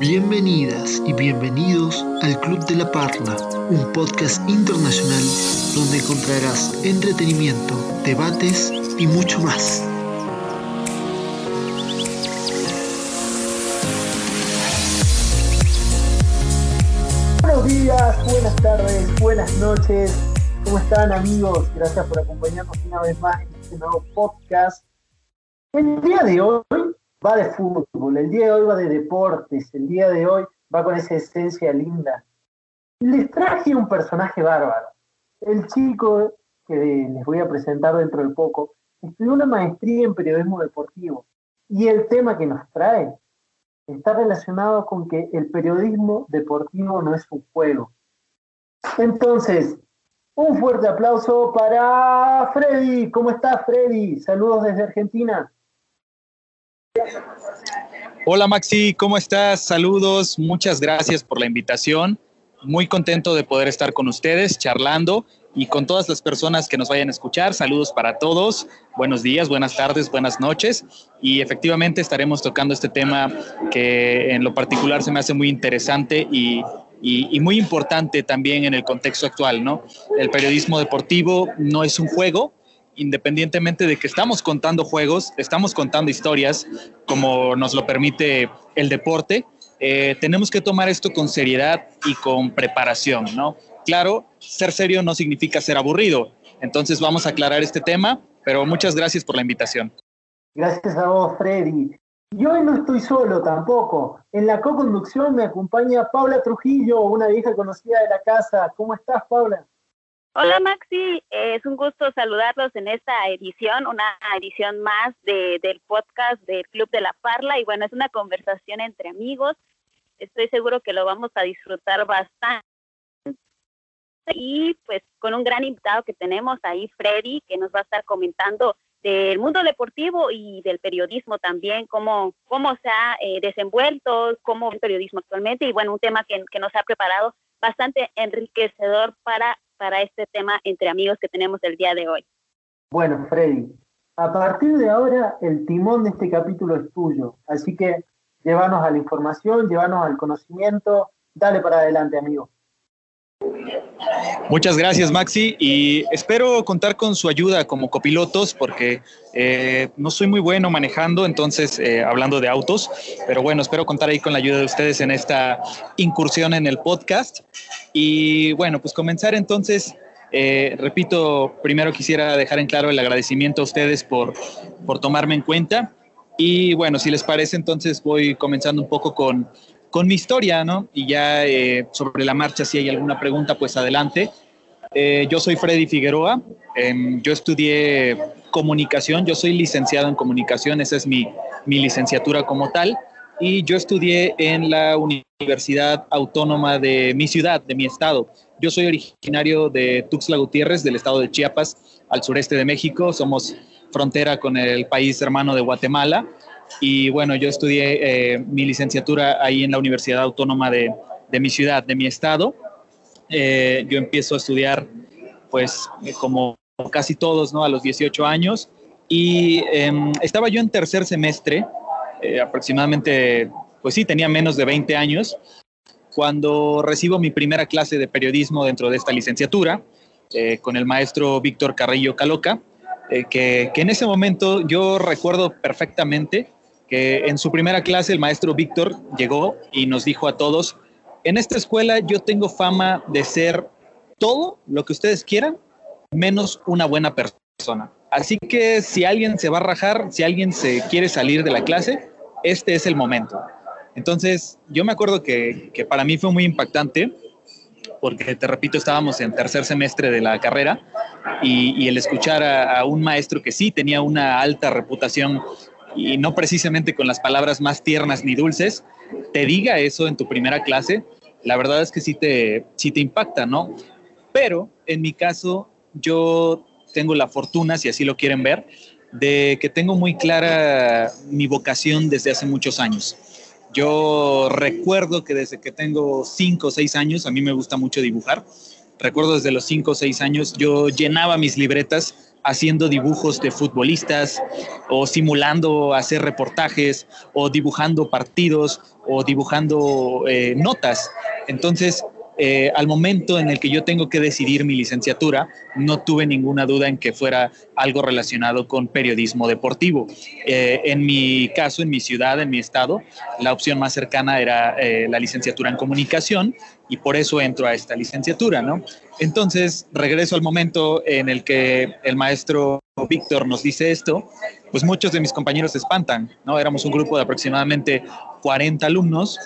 Bienvenidas y bienvenidos al Club de la Parla, un podcast internacional donde encontrarás entretenimiento, debates y mucho más. Buenos días, buenas tardes, buenas noches. ¿Cómo están amigos? Gracias por acompañarnos una vez más en este nuevo podcast. El día de hoy va de fútbol, el día de hoy va de deportes, el día de hoy va con esa esencia linda. Les traje un personaje bárbaro. El chico que les voy a presentar dentro de poco estudió una maestría en periodismo deportivo y el tema que nos trae está relacionado con que el periodismo deportivo no es un juego. Entonces, un fuerte aplauso para Freddy. ¿Cómo estás, Freddy? Saludos desde Argentina. Hola Maxi, ¿cómo estás? Saludos, muchas gracias por la invitación. Muy contento de poder estar con ustedes charlando y con todas las personas que nos vayan a escuchar. Saludos para todos. Buenos días, buenas tardes, buenas noches. Y efectivamente estaremos tocando este tema que en lo particular se me hace muy interesante y, y, muy importante también en el contexto actual, ¿no? El periodismo deportivo no es un juego, independientemente de que estamos contando juegos, estamos contando historias, como nos lo permite el deporte, eh, tenemos que tomar esto con seriedad y con preparación, ¿no? Claro, ser serio no significa ser aburrido. Entonces vamos a aclarar este tema, pero muchas gracias por la invitación. Gracias a vos, Freddy. Y hoy no estoy solo tampoco. En la co-conducción me acompaña Paula Trujillo, una vieja conocida de la casa. ¿Cómo estás, Paula? Hola Maxi, es un gusto saludarlos en esta edición, una edición más del podcast del Club de la Parla y bueno, es una conversación entre amigos. Estoy seguro que lo vamos a disfrutar bastante. Y pues con un gran invitado que tenemos ahí, Freddy, que nos va a estar comentando del mundo deportivo y del periodismo también, cómo, cómo se ha eh, desenvuelto, cómo el periodismo actualmente y bueno, un tema que, que nos ha preparado bastante enriquecedor para para este tema entre amigos que tenemos el día de hoy. Bueno, Freddy, a partir de ahora el timón de este capítulo es tuyo, así que llévanos a la información, llévanos al conocimiento, dale para adelante, amigo. Muchas gracias, Maxi, y espero contar con su ayuda como copilotos porque eh, no soy muy bueno manejando, entonces eh, hablando de autos, pero bueno, espero contar ahí con la ayuda de ustedes en esta incursión en el podcast. Y bueno, pues comenzar entonces, eh, repito, primero quisiera dejar en claro el agradecimiento a ustedes por, por tomarme en cuenta. Y bueno, si les parece, entonces voy comenzando un poco con con mi historia, ¿no? Y ya eh, sobre la marcha, si hay alguna pregunta, pues adelante. Eh, yo soy Freddy Figueroa, em, yo estudié comunicación, yo soy licenciado en comunicación, esa es mi, mi licenciatura como tal, y yo estudié en la Universidad Autónoma de mi ciudad, de mi estado. Yo soy originario de Tuxtla Gutiérrez, del estado de Chiapas, al sureste de México, somos frontera con el país hermano de Guatemala. Y bueno, yo estudié eh, mi licenciatura ahí en la Universidad Autónoma de, de mi ciudad, de mi estado. Eh, yo empiezo a estudiar, pues, como casi todos, ¿no? A los 18 años. Y em, estaba yo en tercer semestre, eh, aproximadamente, pues sí, tenía menos de 20 años, cuando recibo mi primera clase de periodismo dentro de esta licenciatura, con el maestro Víctor Carrillo Caloca, que, que en ese momento yo recuerdo perfectamente que en su primera clase el maestro Víctor llegó y nos dijo a todos, en esta escuela yo tengo fama de ser todo lo que ustedes quieran, menos una buena persona. Así que si alguien se va a rajar, si alguien se quiere salir de la clase, este es el momento. Entonces, yo me acuerdo que, para mí fue muy impactante, porque te repito, estábamos en tercer semestre de la carrera y, el escuchar a, un maestro que sí tenía una alta reputación y no precisamente con las palabras más tiernas ni dulces, te diga eso en tu primera clase, la verdad es que sí te, sí te impacta, ¿no? Pero en mi caso, yo tengo la fortuna, si así lo quieren ver, de que tengo muy clara mi vocación desde hace muchos años. Yo recuerdo que desde que tengo cinco o seis años, a mí me gusta mucho dibujar. Recuerdo desde los cinco o seis años, yo llenaba mis libretas haciendo dibujos de futbolistas o simulando hacer reportajes o dibujando partidos o dibujando eh, notas. Entonces, eh, al momento en el que yo tengo que decidir mi licenciatura, no tuve ninguna duda en que fuera algo relacionado con periodismo deportivo. Eh, en mi caso, en mi ciudad, en mi estado, la opción más cercana era la licenciatura en comunicación y por eso entro a esta licenciatura, ¿no? Entonces, regreso al momento en el que el maestro Víctor nos dice esto, pues muchos de mis compañeros se espantan, ¿no? Éramos un grupo de aproximadamente 40 alumnos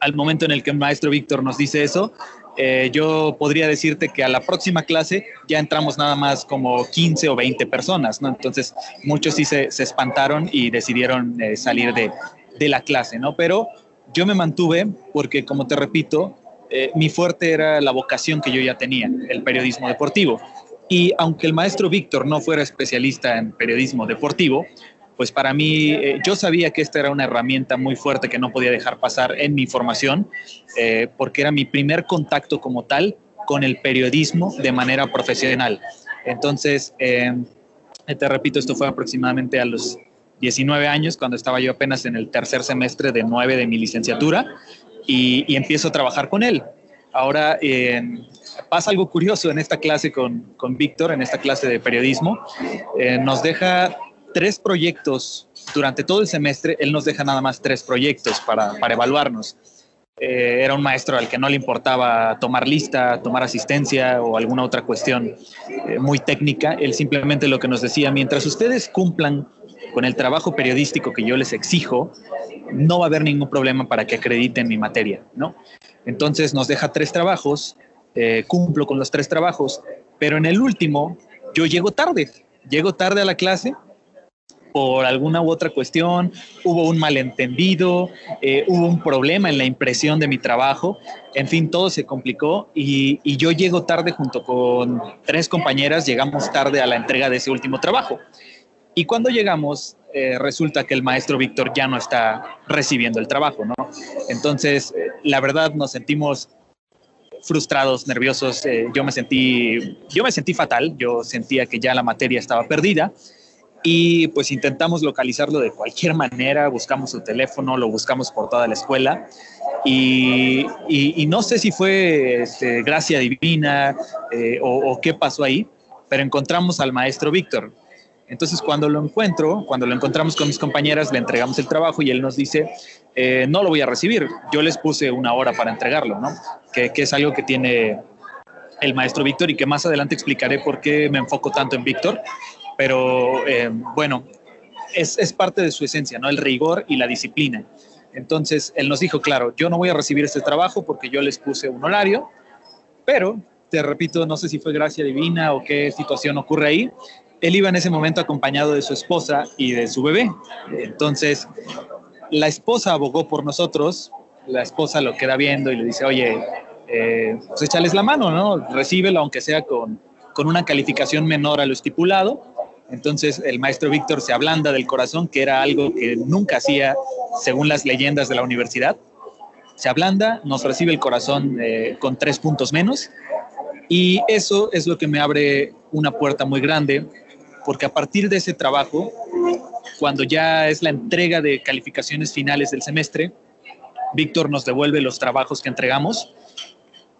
al momento en el que el maestro Víctor nos dice eso, eh, yo podría decirte que a la próxima clase ya entramos nada más como 15 o 20 personas, ¿no? Entonces, muchos sí se, espantaron y decidieron eh, salir de, de, la clase, ¿no? Pero yo me mantuve porque, como te repito, eh, mi fuerte era la vocación que yo ya tenía, el periodismo deportivo. Y aunque el maestro Víctor no fuera especialista en periodismo deportivo, pues para mí, eh, yo sabía que esta era una herramienta muy fuerte que no podía dejar pasar en mi formación, eh, porque era mi primer contacto como tal con el periodismo de manera profesional. Entonces, te repito, esto fue aproximadamente a los 19 años, cuando estaba yo apenas en el tercer semestre de 9 de mi licenciatura, y, empiezo a trabajar con él. Ahora, pasa algo curioso en esta clase con, con Víctor, en esta clase de periodismo. nos deja tres proyectos durante todo el semestre, él nos deja nada más tres proyectos para, para evaluarnos. Eh, era un maestro al que no le importaba tomar lista, tomar asistencia o alguna otra cuestión eh, muy técnica. Él simplemente lo que nos decía, mientras ustedes cumplan con el trabajo periodístico que yo les exijo, no va a haber ningún problema para que acrediten mi materia, ¿no? Entonces nos deja tres trabajos, eh, cumplo con los tres trabajos, pero en el último yo llego tarde, llego tarde a la clase por alguna u otra cuestión, hubo un malentendido, eh, hubo un problema en la impresión de mi trabajo, en fin, todo se complicó y, yo llego tarde junto con tres compañeras, llegamos tarde a la entrega de ese último trabajo. Y cuando llegamos, eh, resulta que el maestro Víctor ya no está recibiendo el trabajo, ¿no? Entonces, eh, la verdad nos sentimos frustrados, nerviosos, yo me sentí yo me sentí fatal, yo sentía que ya la materia estaba perdida y pues intentamos localizarlo de cualquier manera, buscamos su teléfono, lo buscamos por toda la escuela y, no sé si fue este, gracia divina eh, o, qué pasó ahí, pero encontramos al maestro Víctor. Entonces cuando lo encuentro, cuando lo encontramos con mis compañeras, le entregamos el trabajo y él nos dice, eh, no lo voy a recibir, yo les puse una hora para entregarlo, ¿no? Que, es algo que tiene el maestro Víctor y que más adelante explicaré por qué me enfoco tanto en Víctor pero eh, bueno, es, es, parte de su esencia, ¿no? El rigor y la disciplina. Entonces, él nos dijo, claro, yo no voy a recibir este trabajo porque yo les puse un horario, pero, te repito, no sé si fue gracia divina o qué situación ocurre ahí, él iba en ese momento acompañado de su esposa y de su bebé. Entonces, la esposa abogó por nosotros, la esposa lo queda viendo y le dice, oye, eh, pues échales la mano, ¿no? Recíbelo aunque sea con, con una calificación menor a lo estipulado entonces el maestro Víctor se ablanda del corazón, que era algo que nunca hacía según las leyendas de la universidad. Se ablanda, nos recibe el corazón eh, con tres puntos menos y eso es lo que me abre una puerta muy grande, porque a partir de ese trabajo, cuando ya es la entrega de calificaciones finales del semestre, Víctor nos devuelve los trabajos que entregamos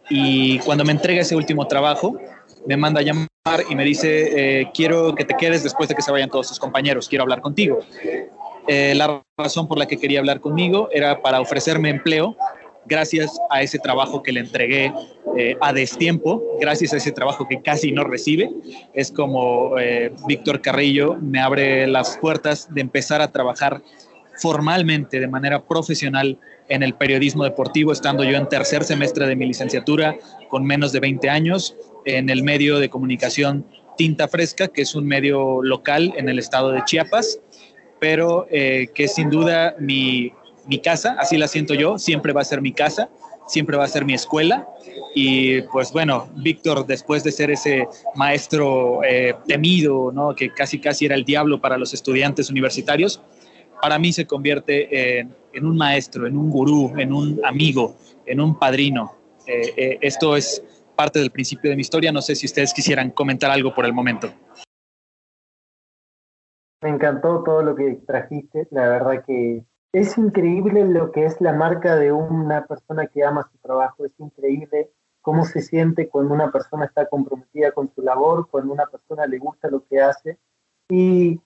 y cuando me entrega ese último trabajo, me manda a llamar y me dice, eh, quiero que te quedes después de que se vayan todos tus compañeros, quiero hablar contigo. Eh, la razón por la que quería hablar conmigo era para ofrecerme empleo gracias a ese trabajo que le entregué eh, a destiempo, gracias a ese trabajo que casi no recibe. Es como Víctor Carrillo me abre las puertas de empezar a trabajar formalmente, de manera profesional, en el periodismo deportivo, estando yo en tercer semestre de mi licenciatura, con menos de 20 años, en el medio de comunicación Tinta Fresca, que es un medio local en el estado de Chiapas, pero eh, que sin duda mi, mi casa, así la siento yo, siempre va a ser mi casa, siempre va a ser mi escuela. Y pues bueno, Víctor, después de ser ese maestro eh, temido, ¿no? que casi casi era el diablo para los estudiantes universitarios, para mí se convierte en, un maestro, en un gurú, en un amigo, en un padrino. Eh, esto es parte del principio de mi historia. No sé si ustedes quisieran comentar algo por el momento. Me encantó todo lo que trajiste, la verdad que es increíble lo que es la marca de una persona que ama su trabajo, es increíble cómo se siente cuando una persona está comprometida con su labor, cuando una persona le gusta lo que hace. Y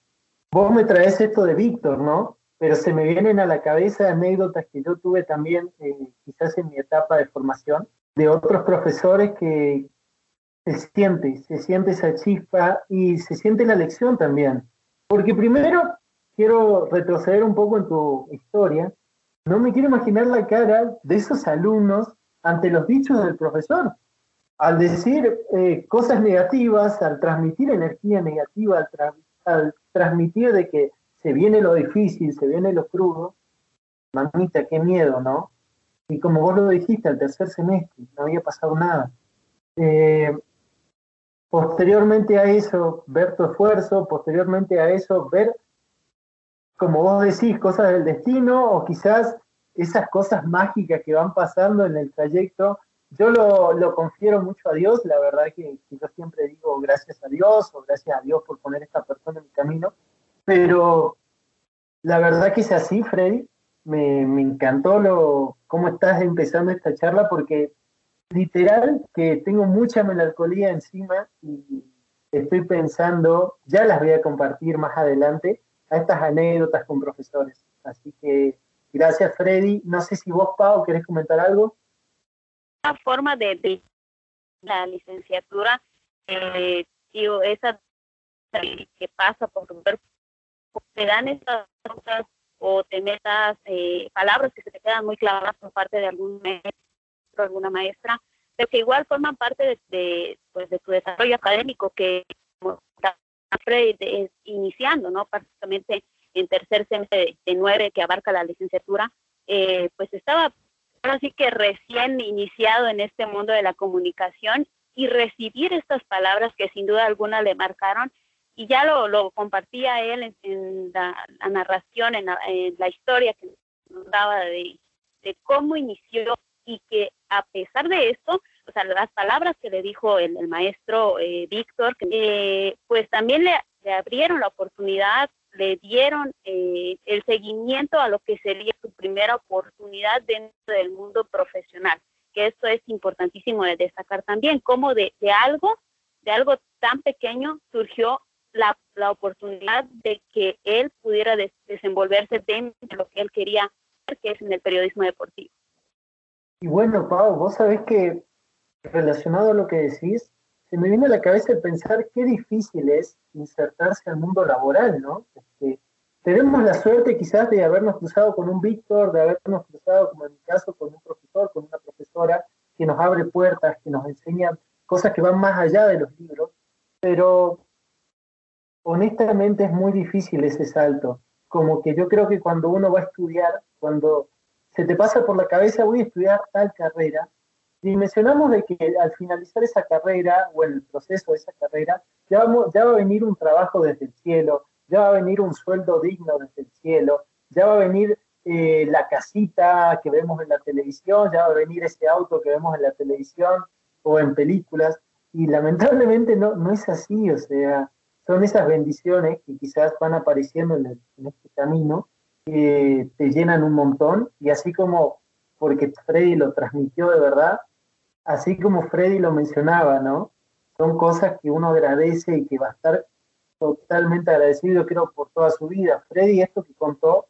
vos me traes esto de Víctor, ¿no? Pero se me vienen a la cabeza anécdotas que yo tuve también, eh, quizás en mi etapa de formación, de otros profesores que se siente, se siente esa chispa y se siente la lección también. Porque primero quiero retroceder un poco en tu historia. No me quiero imaginar la cara de esos alumnos ante los dichos del profesor. Al decir eh, cosas negativas, al transmitir energía negativa, al, transmitir de que se viene lo difícil, se viene lo crudo, mamita, qué miedo, ¿no? Y como vos lo dijiste, al tercer semestre no había pasado nada. Eh, posteriormente a eso, ver tu esfuerzo, posteriormente a eso, ver, como vos decís, cosas del destino o quizás esas cosas mágicas que van pasando en el trayecto, yo lo, confiero mucho a Dios, la verdad que, yo siempre digo gracias a Dios o gracias a Dios por poner esta persona en mi camino, pero la verdad que es así, Freddy, me, encantó lo, cómo estás empezando esta charla porque literal que tengo mucha melancolía encima y estoy pensando, ya las voy a compartir más adelante, a estas anécdotas con profesores. Así que Gracias, Freddy. No sé si vos, Pau, querés comentar algo. La forma de, la licenciatura, eh, esa que pasa por ver, te dan estas cosas o te metas eh, palabras que se te quedan muy claras por parte de algún maestro, alguna maestra, pero que igual forman parte de, pues, de tu desarrollo académico que como Freddy iniciando, ¿no? Prácticamente en tercer semestre de, nueve que abarca la licenciatura, eh, pues estaba así que recién iniciado en este mundo de la comunicación y recibir estas palabras que sin duda alguna le marcaron y ya lo, lo compartía él en, la, narración, en la, historia que nos daba de, cómo inició y que a pesar de esto, o sea, las palabras que le dijo el, maestro eh, Víctor, eh, pues también le, abrieron la oportunidad le dieron eh, el seguimiento a lo que sería su primera oportunidad dentro del mundo profesional, que esto es importantísimo de destacar también, como de, algo, de algo tan pequeño surgió la, oportunidad de que él pudiera desenvolverse dentro de lo que él quería, que es en el periodismo deportivo. Y bueno, Pau, vos sabés que relacionado a lo que decís, se me viene a la cabeza el pensar qué difícil es insertarse al mundo laboral, ¿no? Este, tenemos la suerte quizás de habernos cruzado con un Víctor, de habernos cruzado, como en mi caso, con un profesor, con una profesora que nos abre puertas, que nos enseña cosas que van más allá de los libros, pero honestamente es muy difícil ese salto. Como que yo creo que cuando uno va a estudiar, cuando se te pasa por la cabeza, voy a estudiar tal carrera, dimensionamos de que al finalizar esa carrera o el proceso de esa carrera, ya, va a venir un trabajo desde el cielo, ya va a venir un sueldo digno desde el cielo, ya va a venir eh, la casita que vemos en la televisión, ya va a venir ese auto que vemos en la televisión o en películas, y lamentablemente no, no es así, o sea, son esas bendiciones que quizás van apareciendo en, en este camino, que te llenan un montón, y así como porque Freddy lo transmitió de verdad, así como Freddy lo mencionaba, ¿no? Son cosas que uno agradece y que va a estar totalmente agradecido, creo, por toda su vida. Freddy, esto que contó,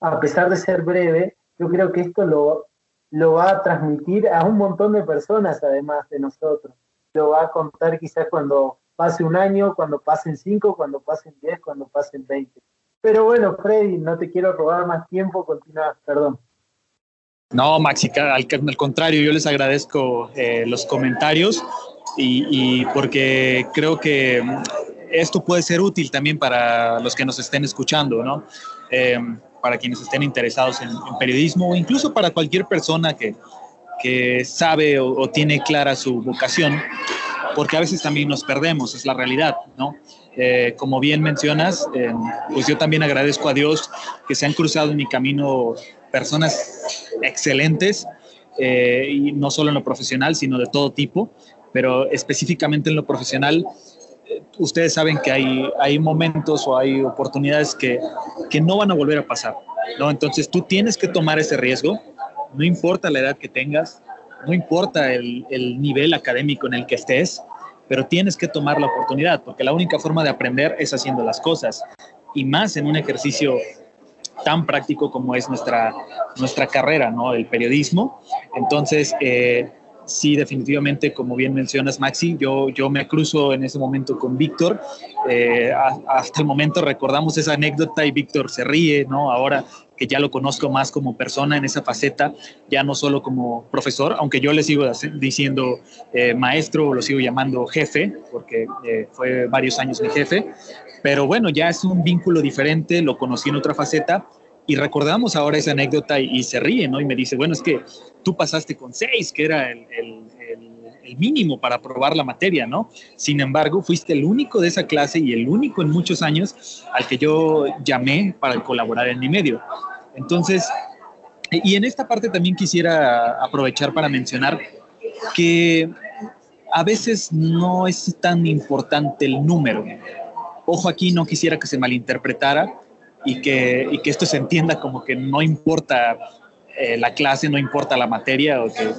a pesar de ser breve, yo creo que esto lo, lo va a transmitir a un montón de personas, además de nosotros. Lo va a contar quizás cuando pase un año, cuando pasen cinco, cuando pasen diez, cuando pasen veinte. Pero bueno, Freddy, no te quiero robar más tiempo, continúa, perdón. No, Maxi, al, contrario, yo les agradezco eh, los comentarios y, porque creo que esto puede ser útil también para los que nos estén escuchando, ¿no? Eh, para quienes estén interesados en, periodismo o incluso para cualquier persona que, que sabe o, tiene clara su vocación, porque a veces también nos perdemos, es la realidad, ¿no? Eh, como bien mencionas, pues yo también agradezco a Dios que se han cruzado en mi camino personas excelentes, eh, y no solo en lo profesional, sino de todo tipo, pero específicamente en lo profesional, ustedes saben que hay, hay momentos o hay oportunidades que, que no van a volver a pasar, ¿no? Entonces tú tienes que tomar ese riesgo, no importa la edad que tengas, no importa el, el nivel académico en el que estés, pero tienes que tomar la oportunidad, porque la única forma de aprender es haciendo las cosas, y más en un ejercicio tan práctico como es nuestra, nuestra carrera, ¿no? El periodismo. Entonces, eh, sí, definitivamente, como bien mencionas, Maxi, yo, yo me cruzo en ese momento con Víctor. Eh, hasta el momento recordamos esa anécdota y Víctor se ríe, ¿no? Ahora que ya lo conozco más como persona en esa faceta, ya no solo como profesor, aunque yo le sigo diciendo eh, maestro, lo sigo llamando jefe, porque eh, fue varios años mi jefe, pero bueno, ya es un vínculo diferente, lo conocí en otra faceta y recordamos ahora esa anécdota y, se ríe, ¿no? Y me dice, bueno, es que tú pasaste con seis, que era el, mínimo para aprobar la materia, ¿no? Sin embargo, fuiste el único de esa clase y el único en muchos años al que yo llamé para colaborar en mi medio. Entonces, y en esta parte también quisiera aprovechar para mencionar que a veces no es tan importante el número. Ojo aquí, no quisiera que se malinterpretara, y que, esto se entienda como que no importa eh, la clase, no importa la materia o que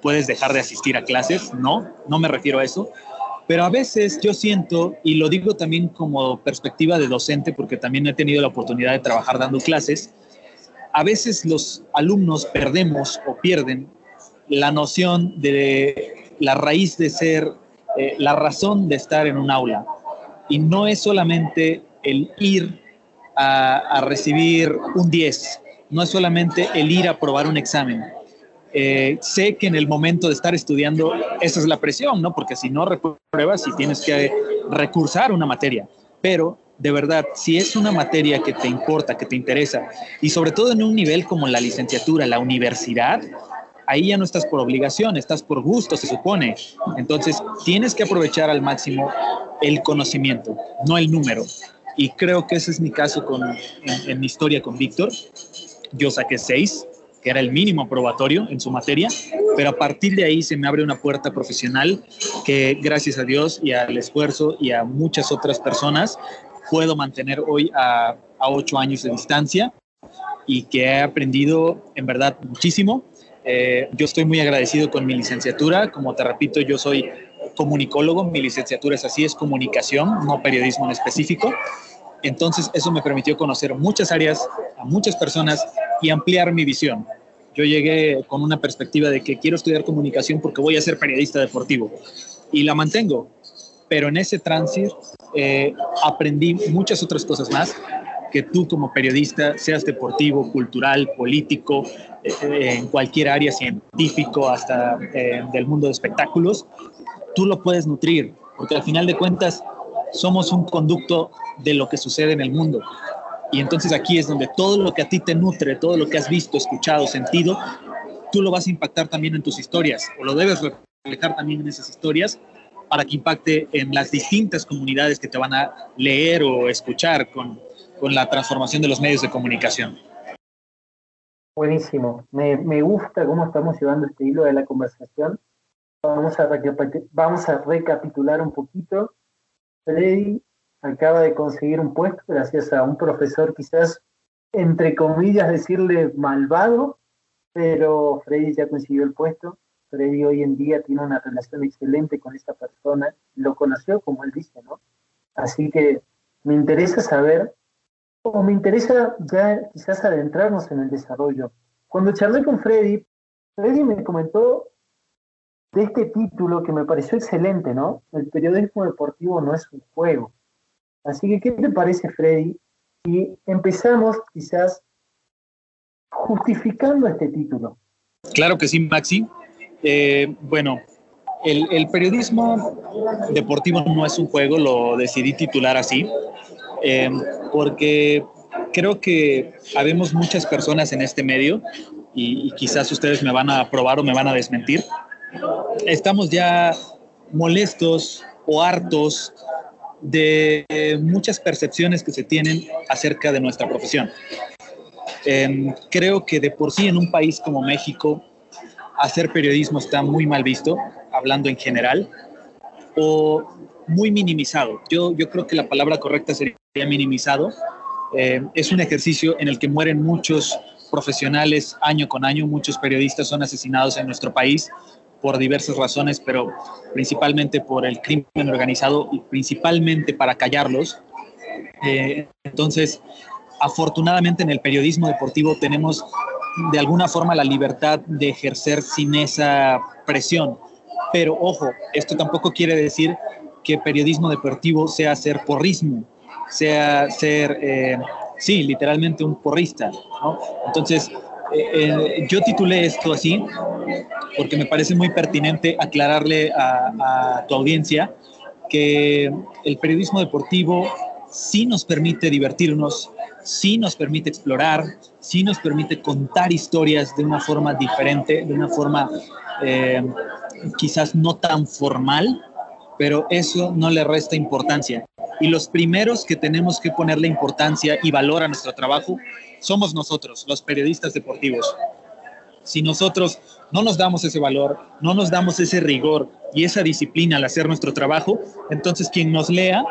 puedes dejar de asistir a clases. No, no me refiero a eso. Pero a veces yo siento, y lo digo también como perspectiva de docente, porque también he tenido la oportunidad de trabajar dando clases, a veces los alumnos perdemos o pierden la noción de la raíz de ser, eh, la razón de estar en un aula. Y no es solamente el ir a, recibir un 10, no es solamente el ir a probar un examen. Eh, sé que en el momento de estar estudiando, esa es la presión, ¿no? Porque si no repruebas y tienes que recursar una materia. Pero de verdad, si es una materia que te importa, que te interesa, y sobre todo en un nivel como la licenciatura, la universidad, ahí ya no estás por obligación, estás por gusto, se supone. Entonces, tienes que aprovechar al máximo el conocimiento, no el número. Y creo que ese es mi caso con, en, mi historia con Víctor. Yo saqué seis, que era el mínimo probatorio en su materia, pero a partir de ahí se me abre una puerta profesional que gracias a Dios y al esfuerzo y a muchas otras personas puedo mantener hoy a, a ocho años de distancia y que he aprendido en verdad muchísimo. Eh, yo estoy muy agradecido con mi licenciatura, como te repito, yo soy comunicólogo, mi licenciatura es así, es comunicación, no periodismo en específico. Entonces eso me permitió conocer muchas áreas, a muchas personas y ampliar mi visión. Yo llegué con una perspectiva de que quiero estudiar comunicación porque voy a ser periodista deportivo y la mantengo, pero en ese tránsito eh, aprendí muchas otras cosas más que tú como periodista, seas deportivo, cultural, político, eh, en cualquier área científico, hasta eh, del mundo de espectáculos, tú lo puedes nutrir, porque al final de cuentas somos un conducto de lo que sucede en el mundo. Y entonces aquí es donde todo lo que a ti te nutre, todo lo que has visto, escuchado, sentido, tú lo vas a impactar también en tus historias, o lo debes reflejar también en esas historias para que impacte en las distintas comunidades que te van a leer o escuchar con, con la transformación de los medios de comunicación. Buenísimo, me, me gusta cómo estamos llevando este hilo de la conversación Vamos a, vamos a recapitular un poquito. Freddy acaba de conseguir un puesto gracias a un profesor quizás, entre comillas, decirle malvado, pero Freddy ya consiguió el puesto. Freddy hoy en día tiene una relación excelente con esta persona, lo conoció como él dice, ¿no? Así que me interesa saber, o me interesa ya quizás adentrarnos en el desarrollo. Cuando charlé con Freddy, Freddy me comentó de este título que me pareció excelente, ¿no? El periodismo deportivo no es un juego. Así que, ¿qué te parece, Freddy? Y empezamos quizás justificando este título. Claro que sí, Maxi. Eh, bueno, el, periodismo deportivo no es un juego, lo decidí titular así, eh, porque creo que habemos muchas personas en este medio y, y, quizás ustedes me van a aprobar o me van a desmentir, estamos ya molestos o hartos de muchas percepciones que se tienen acerca de nuestra profesión. Em, creo que de por sí en un país como México hacer periodismo está muy mal visto, hablando en general, o muy minimizado. Yo, yo creo que la palabra correcta sería minimizado. Eh, es un ejercicio en el que mueren muchos profesionales año con año, muchos periodistas son asesinados en nuestro país por diversas razones, pero principalmente por el crimen organizado y principalmente para callarlos. Eh, entonces, afortunadamente en el periodismo deportivo tenemos de alguna forma la libertad de ejercer sin esa presión. Pero ojo, esto tampoco quiere decir que periodismo deportivo sea ser porrismo, sea ser, eh, sí, literalmente un porrista. Entonces, eh, eh, yo titulé esto así porque me parece muy pertinente aclararle a, tu audiencia que el periodismo deportivo sí nos permite divertirnos, sí nos permite explorar, sí nos permite contar historias de una forma diferente, de una forma quizás no tan formal, pero eso no le resta importancia. Y los primeros que tenemos que ponerle importancia y valor a nuestro trabajo somos nosotros, los periodistas deportivos. Si nosotros no nos damos ese valor, no nos damos ese rigor y esa disciplina al hacer nuestro trabajo, entonces quien nos lea,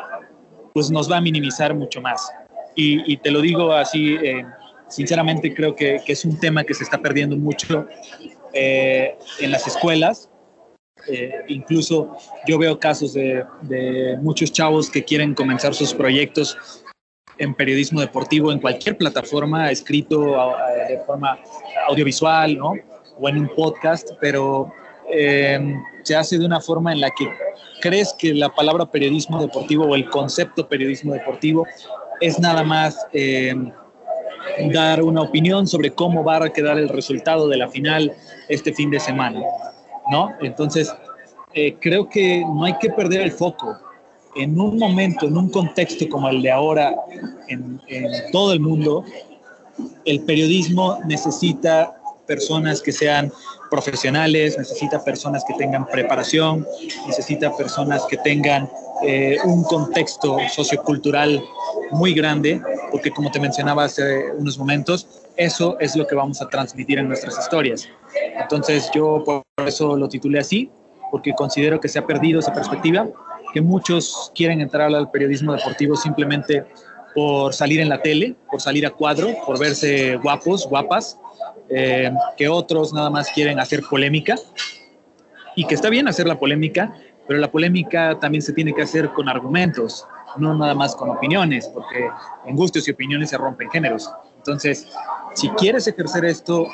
pues nos va a minimizar mucho más. Y, te lo digo así, eh, sinceramente creo que, es un tema que se está perdiendo mucho eh, en las escuelas. Eh, incluso yo veo casos de, muchos chavos que quieren comenzar sus proyectos en periodismo deportivo en cualquier plataforma, escrito de forma audiovisual, ¿no? O en un podcast, pero se hace de una forma en la que crees que la palabra periodismo deportivo o el concepto periodismo deportivo es nada más eh, dar una opinión sobre cómo va a quedar el resultado de la final este fin de semana, ¿no? Entonces, eh, creo que no hay que perder el foco. En un momento, en un contexto como el de ahora, en, todo el mundo, el periodismo necesita personas que sean profesionales, necesita personas que tengan preparación, necesita personas que tengan eh, un contexto sociocultural muy grande, porque como te mencionaba hace unos momentos, eso es lo que vamos a transmitir en nuestras historias. Entonces yo por eso lo titulé así, porque considero que se ha perdido esa perspectiva, que muchos quieren entrar al periodismo deportivo simplemente por salir en la tele, por salir a cuadro, por verse guapos, guapas, eh, que otros nada más quieren hacer polémica y que está bien hacer la polémica, pero la polémica también se tiene que hacer con argumentos, no nada más con opiniones, porque en gustos y opiniones se rompen géneros. Entonces, si quieres ejercer esto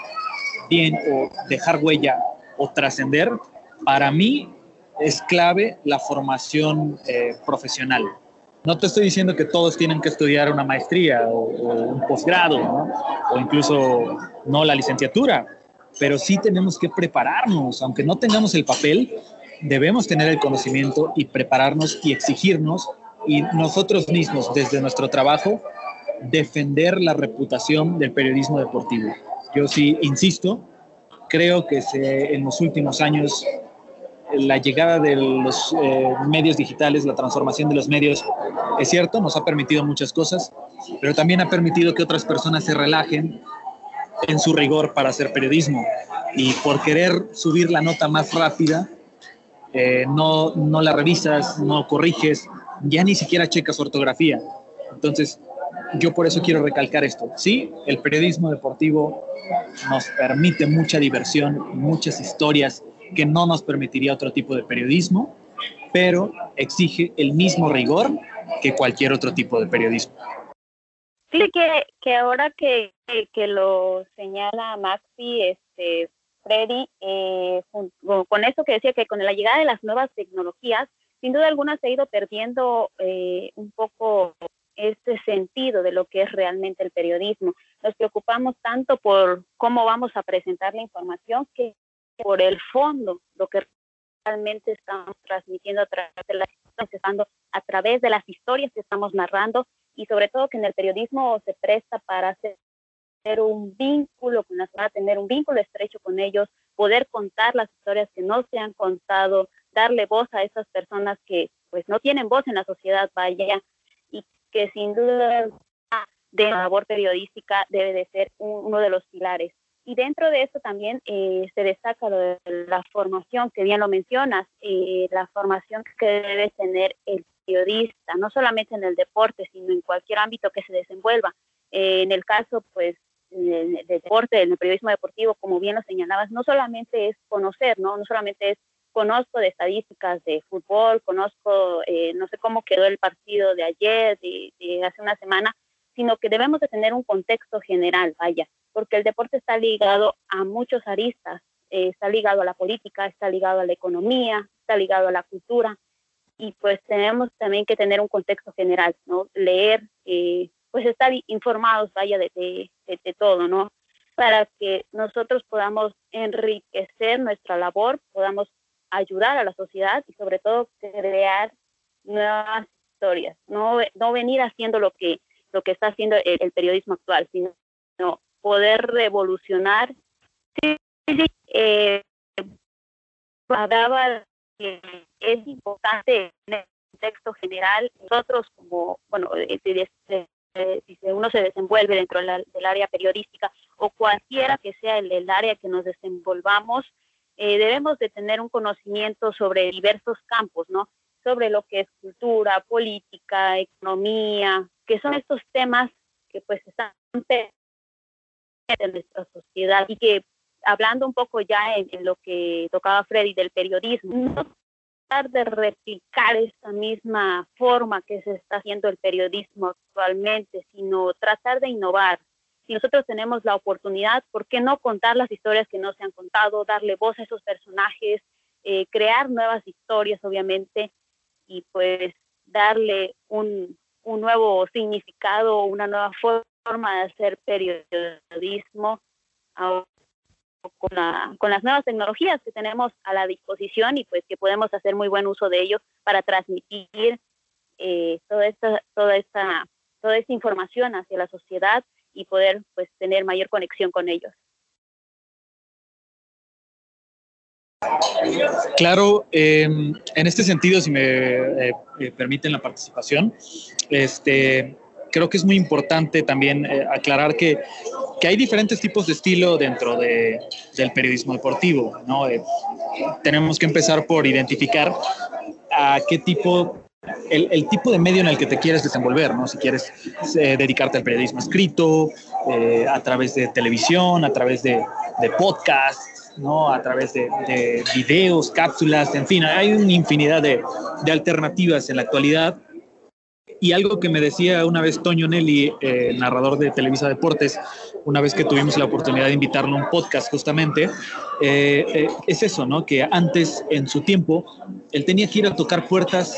bien o dejar huella o trascender, para mí es clave la formación eh, profesional. No te estoy diciendo que todos tienen que estudiar una maestría o, un posgrado, o incluso no la licenciatura, pero sí tenemos que prepararnos, aunque no tengamos el papel, debemos tener el conocimiento y prepararnos y exigirnos y nosotros mismos desde nuestro trabajo defender la reputación del periodismo deportivo. Yo sí insisto, creo que en los últimos años la llegada de los eh, medios digitales, la transformación de los medios, es cierto, nos ha permitido muchas cosas, pero también ha permitido que otras personas se relajen en su rigor para hacer periodismo. Y por querer subir la nota más rápida, eh, no, no la revisas, no corriges, ya ni siquiera checas ortografía. Entonces, yo por eso quiero recalcar esto. Sí, el periodismo deportivo nos permite mucha diversión, muchas historias que no nos permitiría otro tipo de periodismo, pero exige el mismo rigor que cualquier otro tipo de periodismo. Sí, que, que ahora que, que lo señala Maxi, este, Freddy, eh, con eso que decía que con la llegada de las nuevas tecnologías, sin duda alguna se ha ido perdiendo eh, un poco este sentido de lo que es realmente el periodismo. Nos preocupamos tanto por cómo vamos a presentar la información que por el fondo, lo que realmente estamos transmitiendo a través de las historias que estamos narrando y sobre todo que en el periodismo se presta para hacer un vínculo con las personas, tener un vínculo estrecho con ellos, poder contar las historias que no se han contado, darle voz a esas personas que pues no tienen voz en la sociedad, vaya, que sin duda de la labor periodística debe de ser uno de los pilares. Y dentro de eso también eh, se destaca lo de la formación, que bien lo mencionas, eh, la formación que debe tener el periodista, no solamente en el deporte, sino en cualquier ámbito que se desenvuelva. Eh, en el caso, pues, del, deporte, en el periodismo deportivo, como bien lo señalabas, no solamente es conocer, ¿no? No solamente es conozco de estadísticas de fútbol, conozco, no sé cómo quedó el partido de ayer, de, de hace una semana, sino que debemos de tener un contexto general, vaya, porque el deporte está ligado a muchos aristas, eh, está ligado a la política, está ligado a la economía, está ligado a la cultura, y pues tenemos también que tener un contexto general, ¿no? Leer, eh, pues estar informados, vaya, de, de, todo, ¿no? Para que nosotros podamos enriquecer nuestra labor, podamos ayudar a la sociedad y sobre todo crear nuevas historias, no, no venir haciendo lo que lo que está haciendo el, periodismo actual, sino poder revolucionar. Sí, eh, hablaba que es importante en el contexto general, nosotros como, bueno, eh, si, uno se desenvuelve dentro del área periodística o cualquiera que sea el área que nos desenvolvamos, eh, debemos de tener un conocimiento sobre diversos campos, ¿no? Sobre lo que es cultura, política, economía, que son estos temas que pues están en nuestra sociedad y que hablando un poco ya en, lo que tocaba Freddy del periodismo, no tratar de replicar esta misma forma que se está haciendo el periodismo actualmente, sino tratar de innovar. Si nosotros tenemos la oportunidad, ¿por qué no contar las historias que no se han contado, darle voz a esos personajes, eh, crear nuevas historias, obviamente, y pues darle un, un nuevo significado, una nueva forma de hacer periodismo con, con, las nuevas tecnologías que tenemos a la disposición y pues que podemos hacer muy buen uso de ellos para transmitir eh, toda esta toda esta toda esta información hacia la sociedad y poder pues tener mayor conexión con ellos. Claro, em, en este sentido, si me eh, eh, permiten la participación, este, creo que es muy importante también eh, aclarar que, que, hay diferentes tipos de estilo dentro de, del periodismo deportivo. ¿no? tenemos que empezar por identificar a qué tipo el, tipo de medio en el que te quieres desenvolver, ¿no? Si quieres dedicarte al periodismo escrito, a través de televisión, a través de, podcasts, ¿no? A través de, de videos, cápsulas, en fin, hay una infinidad de, de, alternativas en la actualidad. Y algo que me decía una vez Toño Nelly, eh, narrador de Televisa Deportes, una vez que tuvimos la oportunidad de invitarlo a un podcast justamente, eh, eh, es eso, ¿no? Que antes, en su tiempo, él tenía que ir a tocar puertas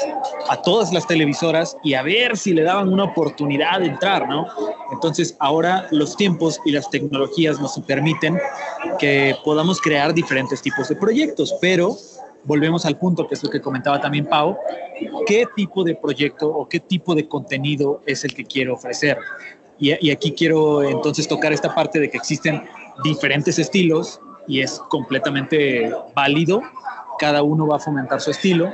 a todas las televisoras y a ver si le daban una oportunidad de entrar, ¿no? Entonces, ahora los tiempos y las tecnologías nos permiten que podamos crear diferentes tipos de proyectos, pero volvemos al punto que es lo que comentaba también Pau, qué tipo de proyecto o qué tipo de contenido es el que quiero ofrecer. Y, aquí quiero entonces tocar esta parte de que existen diferentes estilos y es completamente válido. Cada uno va a fomentar su estilo.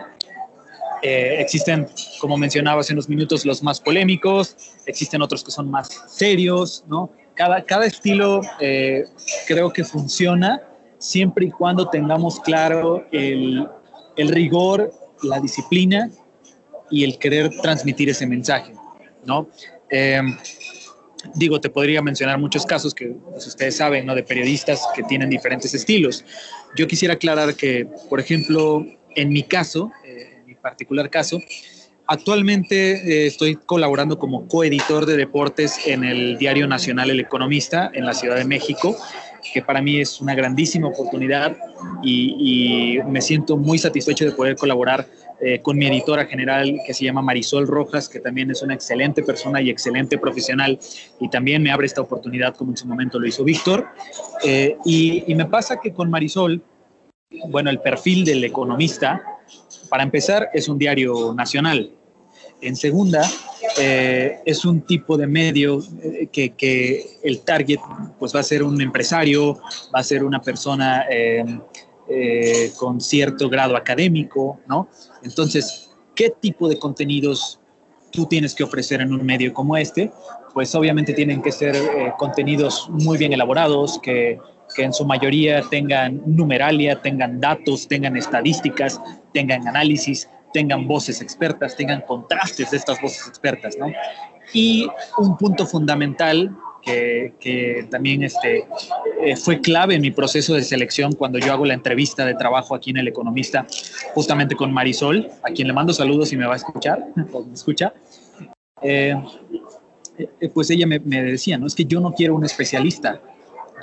Eh, existen, como mencionaba hace unos minutos, los más polémicos, existen otros que son más serios, ¿no? Cada, cada estilo eh, creo que funciona siempre y cuando tengamos claro el, el rigor, la disciplina y el querer transmitir ese mensaje, ¿no? Eh, digo, te podría mencionar muchos casos que pues, ustedes saben, ¿no? De periodistas que tienen diferentes estilos. Yo quisiera aclarar que, por ejemplo, en mi caso, eh, en mi particular caso, actualmente eh, estoy colaborando como coeditor de deportes en el Diario Nacional El Economista en la Ciudad de México que para mí es una grandísima oportunidad y, y me siento muy satisfecho de poder colaborar eh, con mi editora general que se llama Marisol Rojas, que también es una excelente persona y excelente profesional y también me abre esta oportunidad como en su momento lo hizo Víctor. Eh, y, me pasa que con Marisol, bueno, el perfil del economista, para empezar, es un diario nacional. En segunda, eh, es un tipo de medio que, el target pues va a ser un empresario, va a ser una persona eh, con cierto grado académico, ¿no? Entonces, ¿qué tipo de contenidos tú tienes que ofrecer en un medio como este? Pues obviamente tienen que ser eh, contenidos muy bien elaborados, que, que en su mayoría tengan numeralia, tengan datos, tengan estadísticas, tengan análisis, tengan voces expertas, tengan contrastes de estas voces expertas, ¿no? Y un punto fundamental que, también este, eh, fue clave en mi proceso de selección cuando yo hago la entrevista de trabajo aquí en El Economista, justamente con Marisol, a quien le mando saludos y me va a escuchar, escucha. Eh, eh, pues ella me, me, decía, ¿no? Es que yo no quiero un especialista,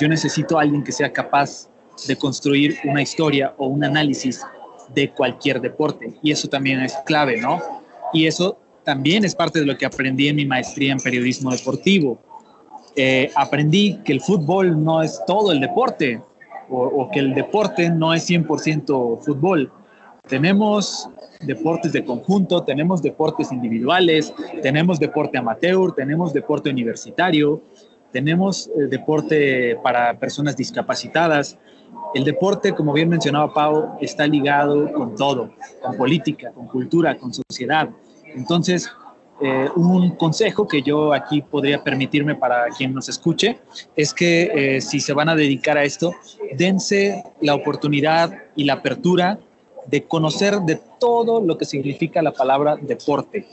yo necesito a alguien que sea capaz de construir una historia o un análisis de cualquier deporte. Y eso también es clave, ¿no? Y eso también es parte de lo que aprendí en mi maestría en periodismo deportivo. Eh, aprendí que el fútbol no es todo el deporte o, que el deporte no es 100% fútbol. Tenemos deportes de conjunto, tenemos deportes individuales, tenemos deporte amateur, tenemos deporte universitario, tenemos eh, deporte para personas discapacitadas. El deporte, como bien mencionaba Pau, está ligado con todo, con política, con cultura, con sociedad. Entonces, eh, un consejo que yo aquí podría permitirme para quien nos escuche es que eh, si se van a dedicar a esto, dense la oportunidad y la apertura de conocer de todo lo que significa la palabra deporte.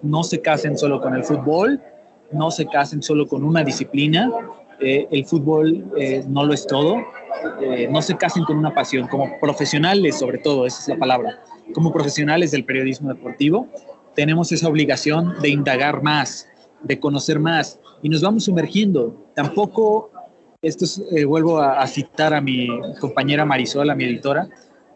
No se casen solo con el fútbol, no se casen solo con una disciplina. Eh, el fútbol no lo es todo. No se casen con una pasión. Como profesionales, sobre todo, esa es la palabra. Como profesionales del periodismo deportivo, tenemos esa obligación de indagar más, de conocer más y nos vamos sumergiendo. Tampoco, esto es, vuelvo a, a citar a mi compañera Marisol, a mi editora,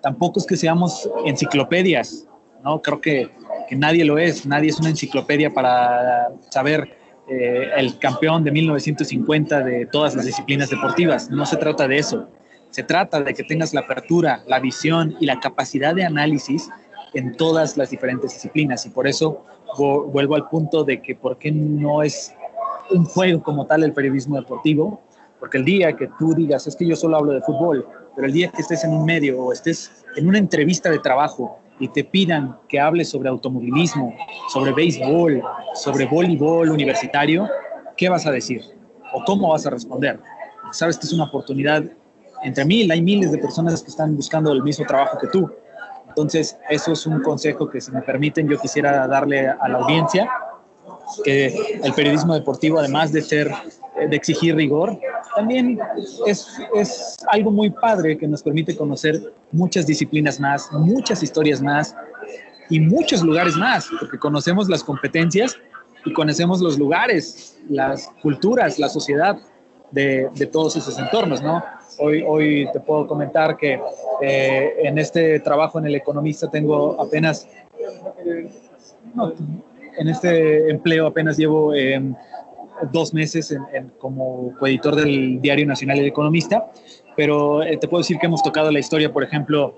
tampoco es que seamos enciclopedias, ¿no? Creo que, que nadie lo es, nadie es una enciclopedia para saber eh, el campeón de 1950 de todas las disciplinas deportivas. No se trata de eso. Se trata de que tengas la apertura, la visión y la capacidad de análisis en todas las diferentes disciplinas. Y por eso vuelvo al punto de que por qué no es un juego como tal el periodismo deportivo, porque el día que tú digas, es que yo solo hablo de fútbol, pero el día que estés en un medio o estés en una entrevista de trabajo y te pidan que hables sobre automovilismo, sobre béisbol, sobre voleibol universitario, ¿qué vas a decir? ¿O cómo vas a responder? Sabes que es una oportunidad entre mil, hay miles de personas que están buscando el mismo trabajo que tú. Entonces, eso es un consejo que, si me permiten, yo quisiera darle a la audiencia, que el periodismo deportivo, además de ser, de exigir rigor, también es, es algo muy padre que nos permite conocer muchas disciplinas más, muchas historias más y muchos lugares más, porque conocemos las competencias y conocemos los lugares, las culturas, la sociedad de, de todos esos entornos, ¿no? Hoy, hoy te puedo comentar que eh, en este trabajo en El Economista tengo apenas, en este empleo apenas llevo eh, dos meses como coeditor del Diario Nacional El Economista, pero eh, te puedo decir que hemos tocado la historia, por ejemplo,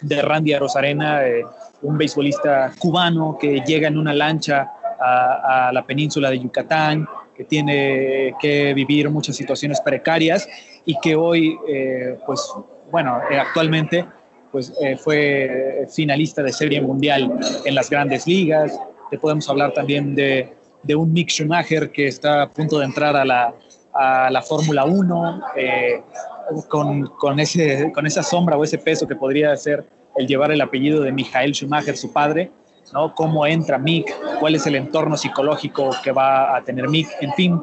de Randy Rosarena, eh, un beisbolista cubano que llega en una lancha a, la península de Yucatán, que tiene que vivir muchas situaciones precarias y que hoy, eh, pues, bueno, actualmente, pues, fue finalista de Serie Mundial en las grandes ligas. Te podemos hablar también de de un Mick Schumacher que está a punto de entrar a la, a la Fórmula 1, eh, con, con, ese, con esa sombra o ese peso que podría ser el llevar el apellido de Michael Schumacher, su padre, ¿no? Cómo entra Mick, cuál es el entorno psicológico que va a tener Mick, en fin,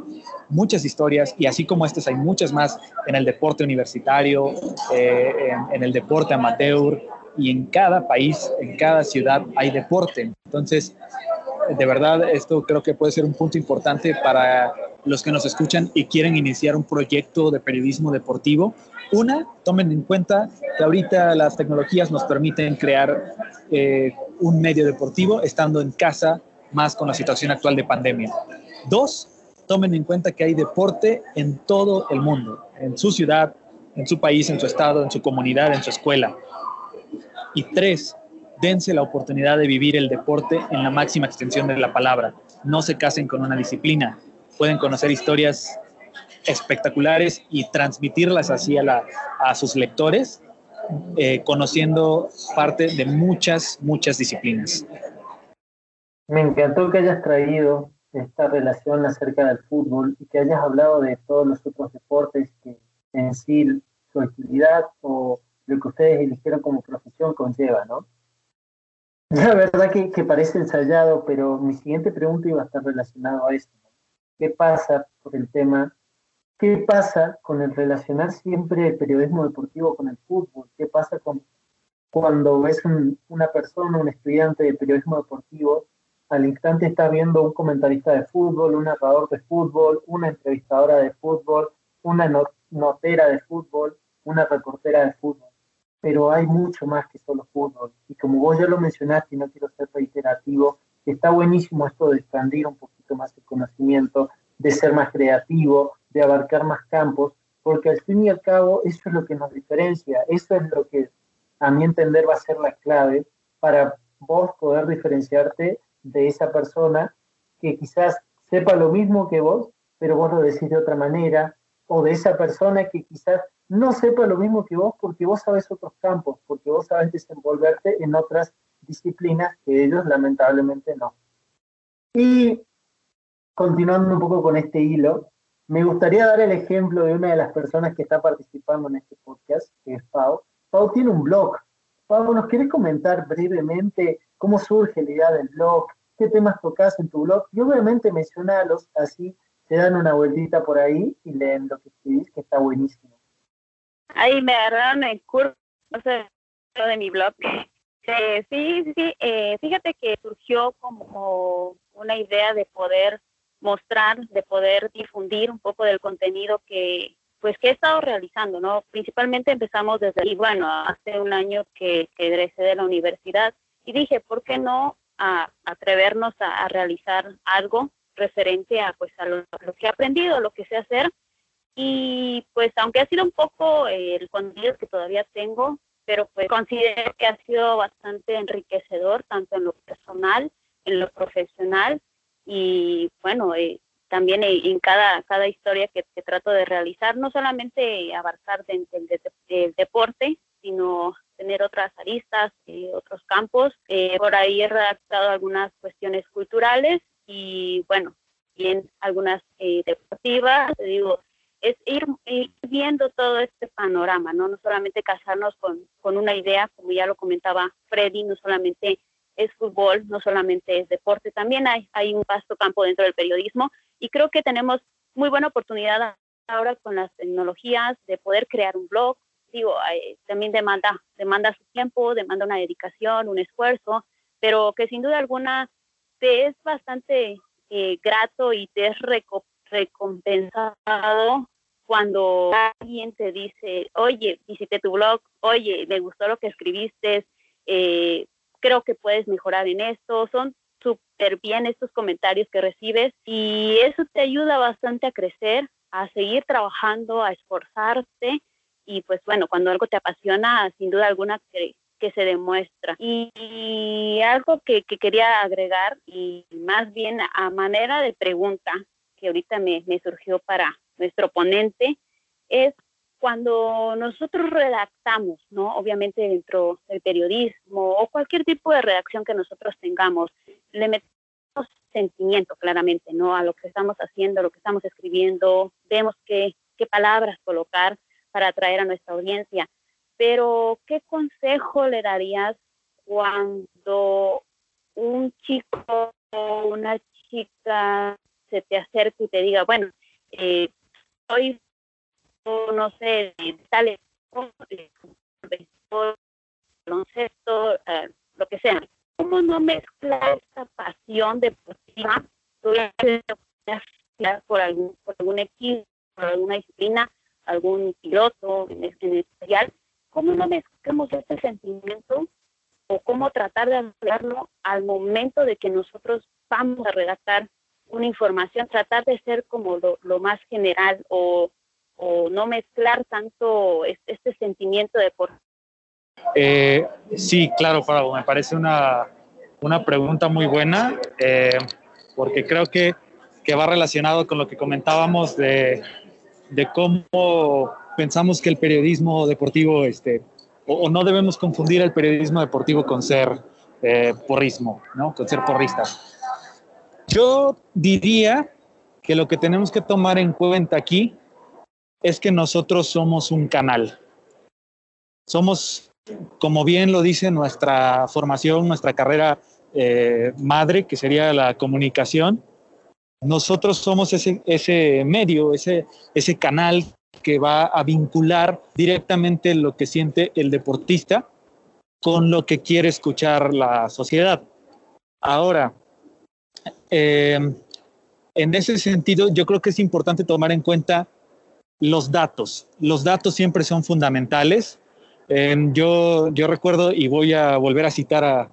muchas historias y así como estas hay muchas más en el deporte universitario, eh, en, el deporte amateur y en cada país, en cada ciudad hay deporte. Entonces, de verdad, esto creo que puede ser un punto importante para los que nos escuchan y quieren iniciar un proyecto de periodismo deportivo. Una, tomen en cuenta que ahorita las tecnologías nos permiten crear eh, un medio deportivo estando en casa, más con la situación actual de pandemia. Dos, tomen en cuenta que hay deporte en todo el mundo, en su ciudad, en su país, en su estado, en su comunidad, en su escuela. Y tres, dense la oportunidad de vivir el deporte en la máxima extensión de la palabra. No se casen con una disciplina. Pueden conocer historias espectaculares y transmitirlas así a, sus lectores, eh, conociendo parte de muchas, muchas disciplinas. Me encantó que hayas traído esta relación acerca del fútbol y que hayas hablado de todos los otros deportes que en sí su actividad o lo que ustedes eligieron como profesión conlleva, ¿no? La verdad que, que parece ensayado, pero mi siguiente pregunta iba a estar relacionado a esto. ¿Qué pasa por el tema? ¿Qué pasa con el relacionar siempre el periodismo deportivo con el fútbol? ¿Qué pasa con cuando ves una persona, un estudiante de periodismo deportivo, al instante está viendo un comentarista de fútbol, un narrador de fútbol, una entrevistadora de fútbol, una notera de fútbol, una reportera de fútbol? pero hay mucho más que solo fútbol. Y como vos ya lo mencionaste, y no quiero ser reiterativo, está buenísimo esto de expandir un poquito más el conocimiento, de ser más creativo, de abarcar más campos, porque al fin y al cabo eso es lo que nos diferencia, eso es lo que a mi entender va a ser la clave para vos poder diferenciarte de esa persona que quizás sepa lo mismo que vos, pero vos lo decís de otra manera, o de esa persona que quizás no sepa lo mismo que vos porque vos sabes otros campos, porque vos sabes desenvolverte en otras disciplinas que ellos lamentablemente no. Y continuando un poco con este hilo, me gustaría dar el ejemplo de una de las personas que está participando en este podcast, que es Pau. Pau tiene un blog. Pau, ¿nos quieres comentar brevemente cómo surge la idea del blog? ¿Qué temas tocas en tu blog? Y obviamente mencionalos, así te dan una vueltita por ahí y leen lo que escribís, que está buenísimo. Ahí me agarraron el curso de mi blog. sí, sí, sí. Eh, fíjate que surgió como una idea de poder mostrar, de poder difundir un poco del contenido que pues que he estado realizando, ¿no? Principalmente empezamos desde, y bueno, hace un año que, que egresé de la universidad y dije, ¿por qué no a, atrevernos a, realizar algo referente a pues a lo, que he aprendido, lo que sé hacer y pues aunque ha sido un poco eh, el contenido que todavía tengo, pero pues considero que ha sido bastante enriquecedor, tanto en lo personal, en lo profesional y bueno, eh, también en cada, cada historia que, trato de realizar, no solamente abarcar dentro del, deporte, sino tener otras aristas, y otros campos. Eh, por ahí he redactado algunas cuestiones culturales y bueno, bien algunas deportivas. Te digo, es ir, viendo todo este panorama, ¿no? No solamente casarnos con, con, una idea, como ya lo comentaba Freddy, no solamente es fútbol, no solamente es deporte, también hay, hay un vasto campo dentro del periodismo y creo que tenemos muy buena oportunidad ahora con las tecnologías de poder crear un blog. Digo, también demanda, demanda su tiempo, demanda una dedicación, un esfuerzo, pero que sin duda alguna te es bastante eh, grato y te es recompensado cuando alguien te dice, oye, visité tu blog, oye, me gustó lo que escribiste, eh, creo que puedes mejorar en esto, son súper bien estos comentarios que recibes y eso te ayuda bastante a crecer, a seguir trabajando, a esforzarte y pues bueno, cuando algo te apasiona, sin duda alguna que, que se demuestra. Y, algo que, que, quería agregar y más bien a manera de pregunta, que ahorita me, surgió para nuestro ponente, es cuando nosotros redactamos, ¿no? Obviamente dentro del periodismo o cualquier tipo de redacción que nosotros tengamos, le metemos sentimiento claramente, ¿no? A lo que estamos haciendo, a lo que estamos escribiendo, vemos qué, qué palabras colocar para atraer a nuestra audiencia. Pero, ¿qué consejo le darías cuando un chico o una chica se te acerque y te diga, bueno, eh, soy, no sé, tal baloncesto, eh, lo que sea. ¿Cómo no mezclar esta pasión deportiva por algún, por algún equipo, por alguna disciplina, algún piloto en, especial? ¿Cómo no mezclamos este sentimiento o cómo tratar de hablarlo al momento de que nosotros vamos a redactar una información, tratar de ser como lo, más general o, no mezclar tanto este, sentimiento de por. Eh, sí, claro, Faro, me parece una, una pregunta muy buena, eh, porque creo que, que, va relacionado con lo que comentábamos de, de cómo pensamos que el periodismo deportivo, este, o, no debemos confundir el periodismo deportivo con ser eh, porrismo, ¿no? con ser porrista. Yo diría que lo que tenemos que tomar en cuenta aquí es que nosotros somos un canal. Somos, como bien lo dice nuestra formación, nuestra carrera eh, madre, que sería la comunicación, nosotros somos ese, ese medio, ese, ese canal que va a vincular directamente lo que siente el deportista con lo que quiere escuchar la sociedad. Ahora, eh, en ese sentido, yo creo que es importante tomar en cuenta los datos. Los datos siempre son fundamentales. Eh, yo, yo recuerdo, y voy a volver a citar a,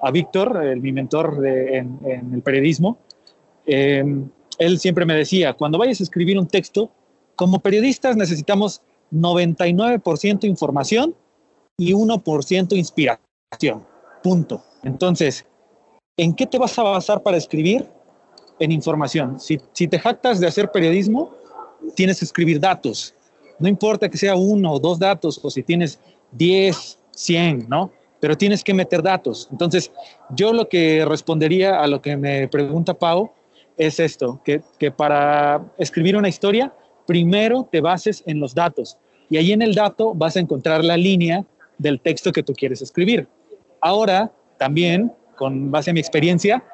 a Víctor, mi mentor en, el periodismo, eh, él siempre me decía, cuando vayas a escribir un texto, como periodistas necesitamos 99% información y 1% inspiración. Punto. Entonces, ¿en qué te vas a basar para escribir? En información. Si te jactas de hacer periodismo, tienes que escribir datos. No importa que sea uno o dos datos, o si tienes 10, 100, ¿no? Pero tienes que meter datos. Entonces, yo lo que respondería a lo que me pregunta Pau es esto, que, para escribir una historia, primero te bases en los datos. Y ahí en el dato vas a encontrar la línea del texto que tú quieres escribir. Ahora, también, con base a mi experiencia,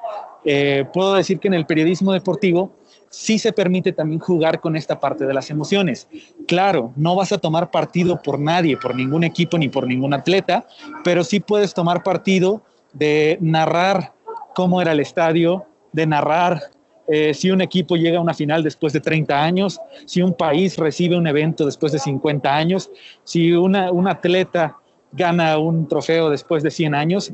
eh, puedo decir que en el periodismo deportivo sí se permite también jugar con esta parte de las emociones. Claro, no vas a tomar partido por nadie, por ningún equipo ni por ningún atleta, pero sí puedes tomar partido de narrar cómo era el estadio, de narrar eh, si un equipo llega a una final después de 30 años, si un país recibe un evento después de 50 años, si una, un atleta gana un trofeo después de 100 años.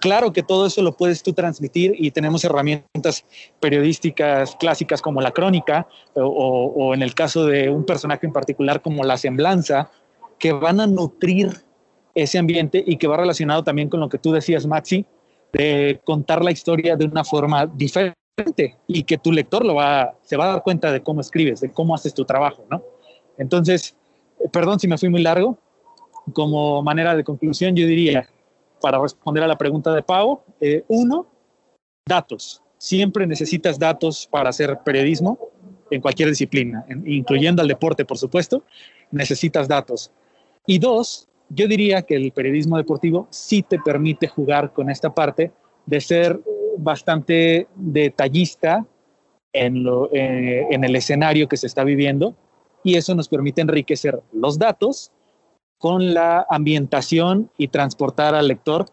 Claro que todo eso lo puedes tú transmitir y tenemos herramientas periodísticas clásicas como la crónica o, o, en el caso de un personaje en particular como la semblanza, que van a nutrir ese ambiente y que va relacionado también con lo que tú decías, Maxi, de contar la historia de una forma diferente y que tu lector lo va, se va a dar cuenta de cómo escribes, de cómo haces tu trabajo, ¿no? Entonces, perdón si me fui muy largo, como manera de conclusión, yo diría, para responder a la pregunta de Pau, eh, uno, datos. Siempre necesitas datos para hacer periodismo en cualquier disciplina, incluyendo al deporte, por supuesto, necesitas datos. Y dos, yo diría que el periodismo deportivo sí te permite jugar con esta parte de ser bastante detallista en, lo, eh, en el escenario que se está viviendo y eso nos permite enriquecer los datos con la ambientación y transportar al lector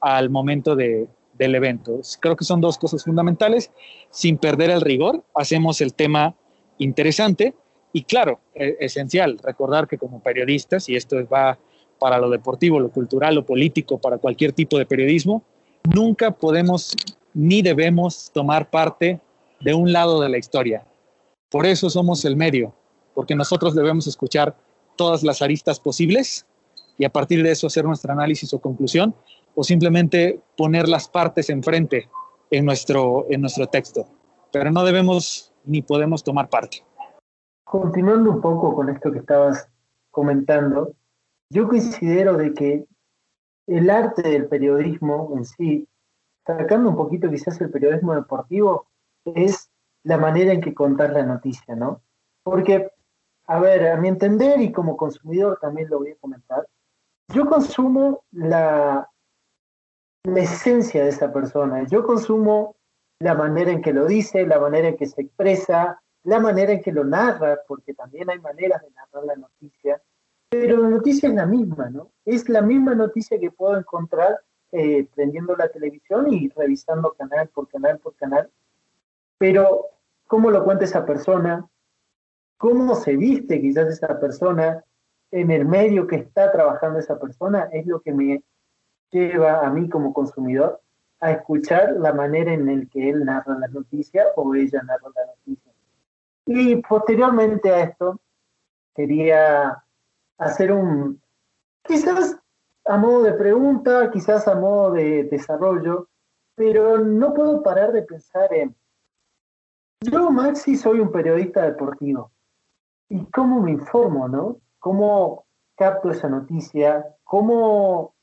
al momento de, del evento. Creo que son dos cosas fundamentales. Sin perder el rigor, hacemos el tema interesante y claro, e, esencial, recordar que como periodistas, y esto va para lo deportivo, lo cultural, lo político, para cualquier tipo de periodismo, nunca podemos ni debemos tomar parte de un lado de la historia. Por eso somos el medio, porque nosotros debemos escuchar todas las aristas posibles y a partir de eso hacer nuestro análisis o conclusión o simplemente poner las partes enfrente en nuestro, en nuestro texto. Pero no debemos ni podemos tomar parte. Continuando un poco con esto que estabas comentando, yo considero de que el arte del periodismo en sí, sacando un poquito quizás el periodismo deportivo, es la manera en que contar la noticia, ¿no? Porque a ver, a mi entender y como consumidor también lo voy a comentar, yo consumo la, la esencia de esa persona, yo consumo la manera en que lo dice, la manera en que se expresa, la manera en que lo narra, porque también hay maneras de narrar la noticia, pero la noticia es la misma, ¿no? Es la misma noticia que puedo encontrar eh, prendiendo la televisión y revisando canal por canal por canal, pero cómo lo cuenta esa persona, cómo se viste quizás esa persona, en el medio que está trabajando esa persona, es lo que me lleva a mí como consumidor a escuchar la manera en la que él narra la noticia o ella narra la noticia. Y posteriormente a esto, quería hacer un, quizás a modo de pregunta, quizás a modo de desarrollo, pero no puedo parar de pensar en, yo Maxi soy un periodista deportivo, ¿Y cómo me informo, no? ¿Cómo capto esa noticia? ¿Cómo,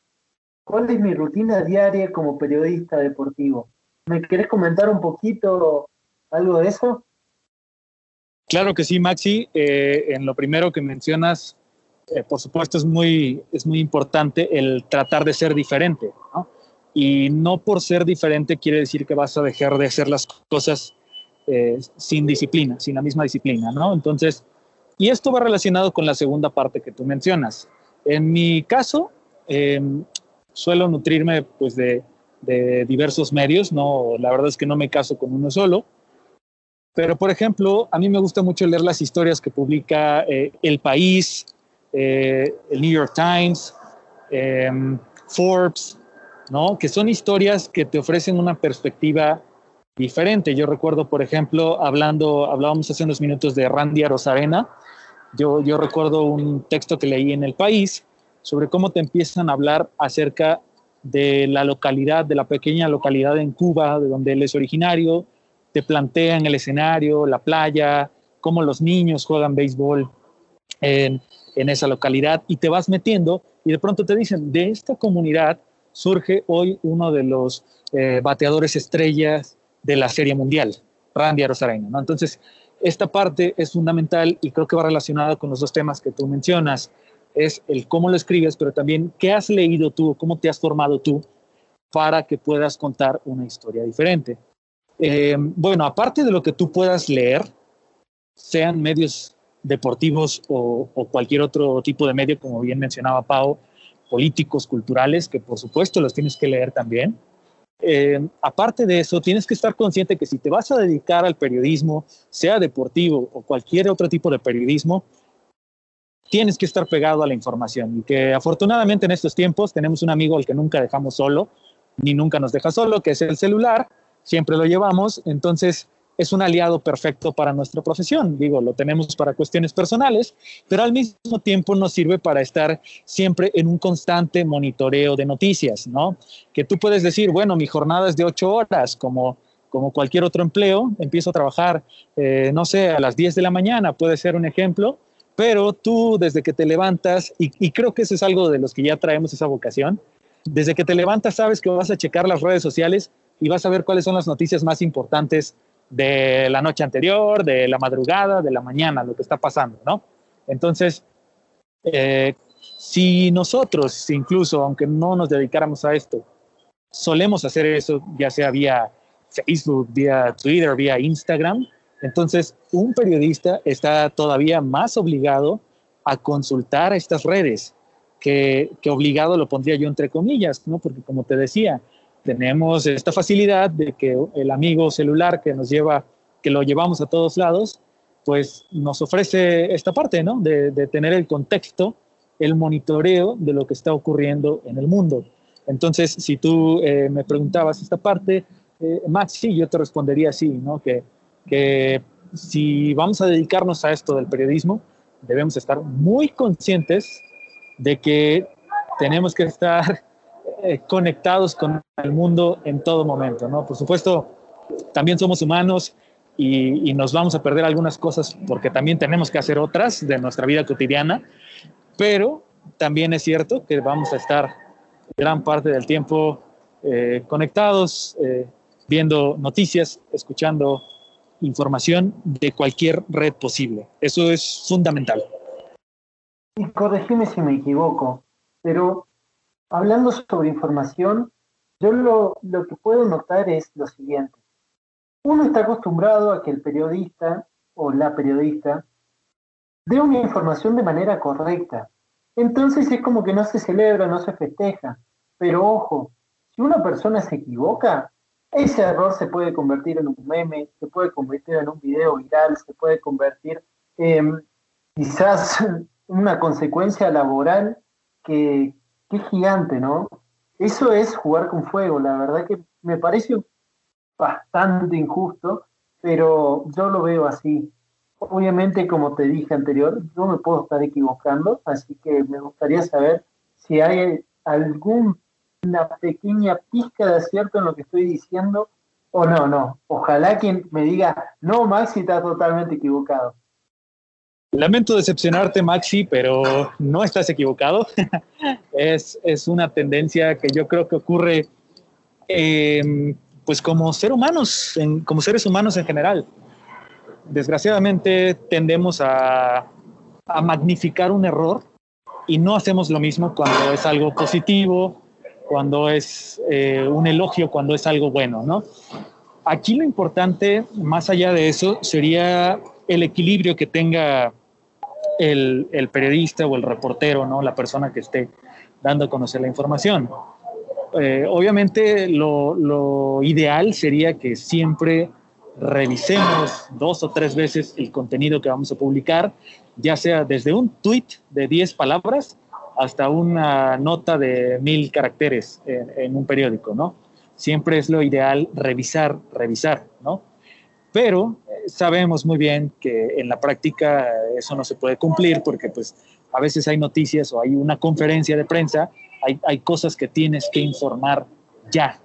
¿Cuál es mi rutina diaria como periodista deportivo? ¿Me querés comentar un poquito algo de eso? Claro que sí, Maxi. Eh, en lo primero que mencionas, eh, por supuesto, es muy, es muy importante el tratar de ser diferente. ¿no? Y no por ser diferente quiere decir que vas a dejar de hacer las cosas eh, sin disciplina, sin la misma disciplina, ¿no? Entonces, y esto va relacionado con la segunda parte que tú mencionas. En mi caso, em, suelo nutrirme pues de, diversos medios, no, la verdad es que no me caso con uno solo, pero, por ejemplo, a mí me gusta mucho leer las historias que publica eh, El País, eh, el New York Times, em, Forbes, ¿no? Que son historias que te ofrecen una perspectiva diferente. Yo recuerdo, por ejemplo, hablando, hablábamos hace unos minutos de Randy Rosarena. Yo, recuerdo un texto que leí en El País sobre cómo te empiezan a hablar acerca de la localidad, de la pequeña localidad en Cuba, de donde él es originario, te plantean el escenario, la playa, cómo los niños juegan béisbol en, esa localidad y te vas metiendo y de pronto te dicen, de esta comunidad surge hoy uno de los eh, bateadores estrellas de la Serie Mundial, Randy Arozarena. Entonces, esta parte es fundamental y creo que va relacionada con los dos temas que tú mencionas. Es el cómo lo escribes, pero también qué has leído tú, cómo te has formado tú para que puedas contar una historia diferente. Eh, bueno, aparte de lo que tú puedas leer, sean medios deportivos o, cualquier otro tipo de medio, como bien mencionaba Pau, políticos, culturales, que por supuesto los tienes que leer también. Eh, aparte de eso, tienes que estar consciente que si te vas a dedicar al periodismo, sea deportivo o cualquier otro tipo de periodismo, tienes que estar pegado a la información. Y que afortunadamente en estos tiempos tenemos un amigo al que nunca dejamos solo, ni nunca nos deja solo, que es el celular, siempre lo llevamos, entonces es un aliado perfecto para nuestra profesión. Digo, lo tenemos para cuestiones personales, pero al mismo tiempo nos sirve para estar siempre en un constante monitoreo de noticias, ¿no? Que tú puedes decir, bueno, mi jornada es de ocho horas, como, como cualquier otro empleo, empiezo a trabajar, eh, no sé, a las 10 de la mañana, puede ser un ejemplo, pero tú desde que te levantas, y, y creo que eso es algo de los que ya traemos esa vocación, desde que te levantas sabes que vas a checar las redes sociales y vas a ver cuáles son las noticias más importantes de la noche anterior, de la madrugada, de la mañana, lo que está pasando, ¿no? Entonces, eh, si nosotros, incluso aunque no nos dedicáramos a esto, solemos hacer eso, ya sea vía Facebook, vía Twitter, vía Instagram, entonces un periodista está todavía más obligado a consultar estas redes que, que obligado lo pondría yo entre comillas, ¿no? Porque como te decía, tenemos esta facilidad de que el amigo celular que nos lleva, que lo llevamos a todos lados, pues nos ofrece esta parte, ¿no? De, tener el contexto, el monitoreo de lo que está ocurriendo en el mundo. Entonces, si tú eh, me preguntabas esta parte, eh, Max, sí, yo te respondería así, ¿no? Que, que si vamos a dedicarnos a esto del periodismo, debemos estar muy conscientes de que tenemos que estar eh, conectados con el mundo en todo momento, ¿no? Por supuesto, también somos humanos y, nos vamos a perder algunas cosas porque también tenemos que hacer otras de nuestra vida cotidiana, pero también es cierto que vamos a estar gran parte del tiempo eh, conectados, eh, viendo noticias, escuchando información de cualquier red posible. Eso es fundamental. Y corregime si me equivoco, pero hablando sobre información, yo lo, que puedo notar es lo siguiente. Uno está acostumbrado a que el periodista o la periodista dé una información de manera correcta. Entonces es como que no se celebra, no se festeja. Pero ojo, si una persona se equivoca, ese error se puede convertir en un meme, se puede convertir en un video viral, se puede convertir en quizás una consecuencia laboral que, Qué gigante, ¿no? Eso es jugar con fuego, la verdad que me parece bastante injusto, pero yo lo veo así. Obviamente, como te dije anterior, yo me puedo estar equivocando, así que me gustaría saber si hay alguna pequeña pizca de acierto en lo que estoy diciendo o no, no. Ojalá quien me diga, no, Maxi está totalmente equivocado. Lamento decepcionarte, Maxi, pero no estás equivocado. es, es, una tendencia que yo creo que ocurre, em, pues como ser humanos, como seres humanos en general. desgraciadamente tendemos a, a magnificar un error y no hacemos lo mismo cuando es algo positivo, cuando es eh, un elogio, cuando es algo bueno, ¿no? Aquí lo importante, más allá de eso, sería el equilibrio que tenga el, periodista o el reportero, ¿no? La persona que esté dando a conocer la información. Eh, obviamente lo, ideal sería que siempre revisemos dos o tres veces el contenido que vamos a publicar, ya sea desde un tweet de 10 palabras hasta una nota de mil caracteres en, en, un periódico, ¿no? Siempre es lo ideal revisar, revisar, ¿no? Pero sabemos muy bien que en la práctica eso no se puede cumplir porque pues a veces hay noticias o hay una conferencia de prensa, hay, hay cosas que tienes que informar ya,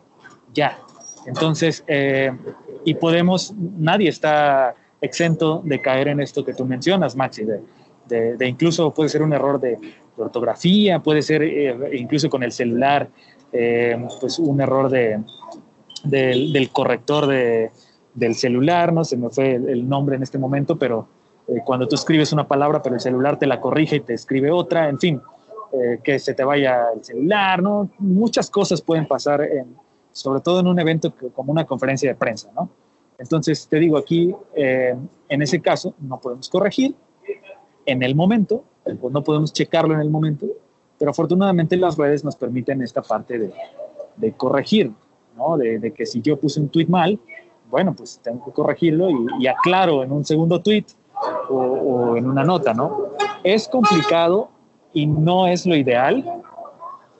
ya. Entonces, eh, y podemos, nadie está exento de caer en esto que tú mencionas, Maxi, de, de, de incluso puede ser un error de, de ortografía, puede ser eh, incluso con el celular, eh, pues un error de, del corrector de, del celular, no se me fue el, nombre en este momento, pero eh, cuando tú escribes una palabra, pero el celular te la corrige y te escribe otra, en fin, eh, que se te vaya el celular, ¿no? Muchas cosas pueden pasar, sobre todo en un evento como una conferencia de prensa, ¿no? Entonces, te digo, aquí, eh, en ese caso, no podemos corregir en el momento, pues no podemos checarlo en el momento, pero afortunadamente las redes nos permiten esta parte de, corregir, ¿no? De, que si yo puse un tweet mal, bueno, pues tengo que corregirlo y, y aclaro en un segundo tweet o, en una nota, ¿no? Es complicado y no es lo ideal.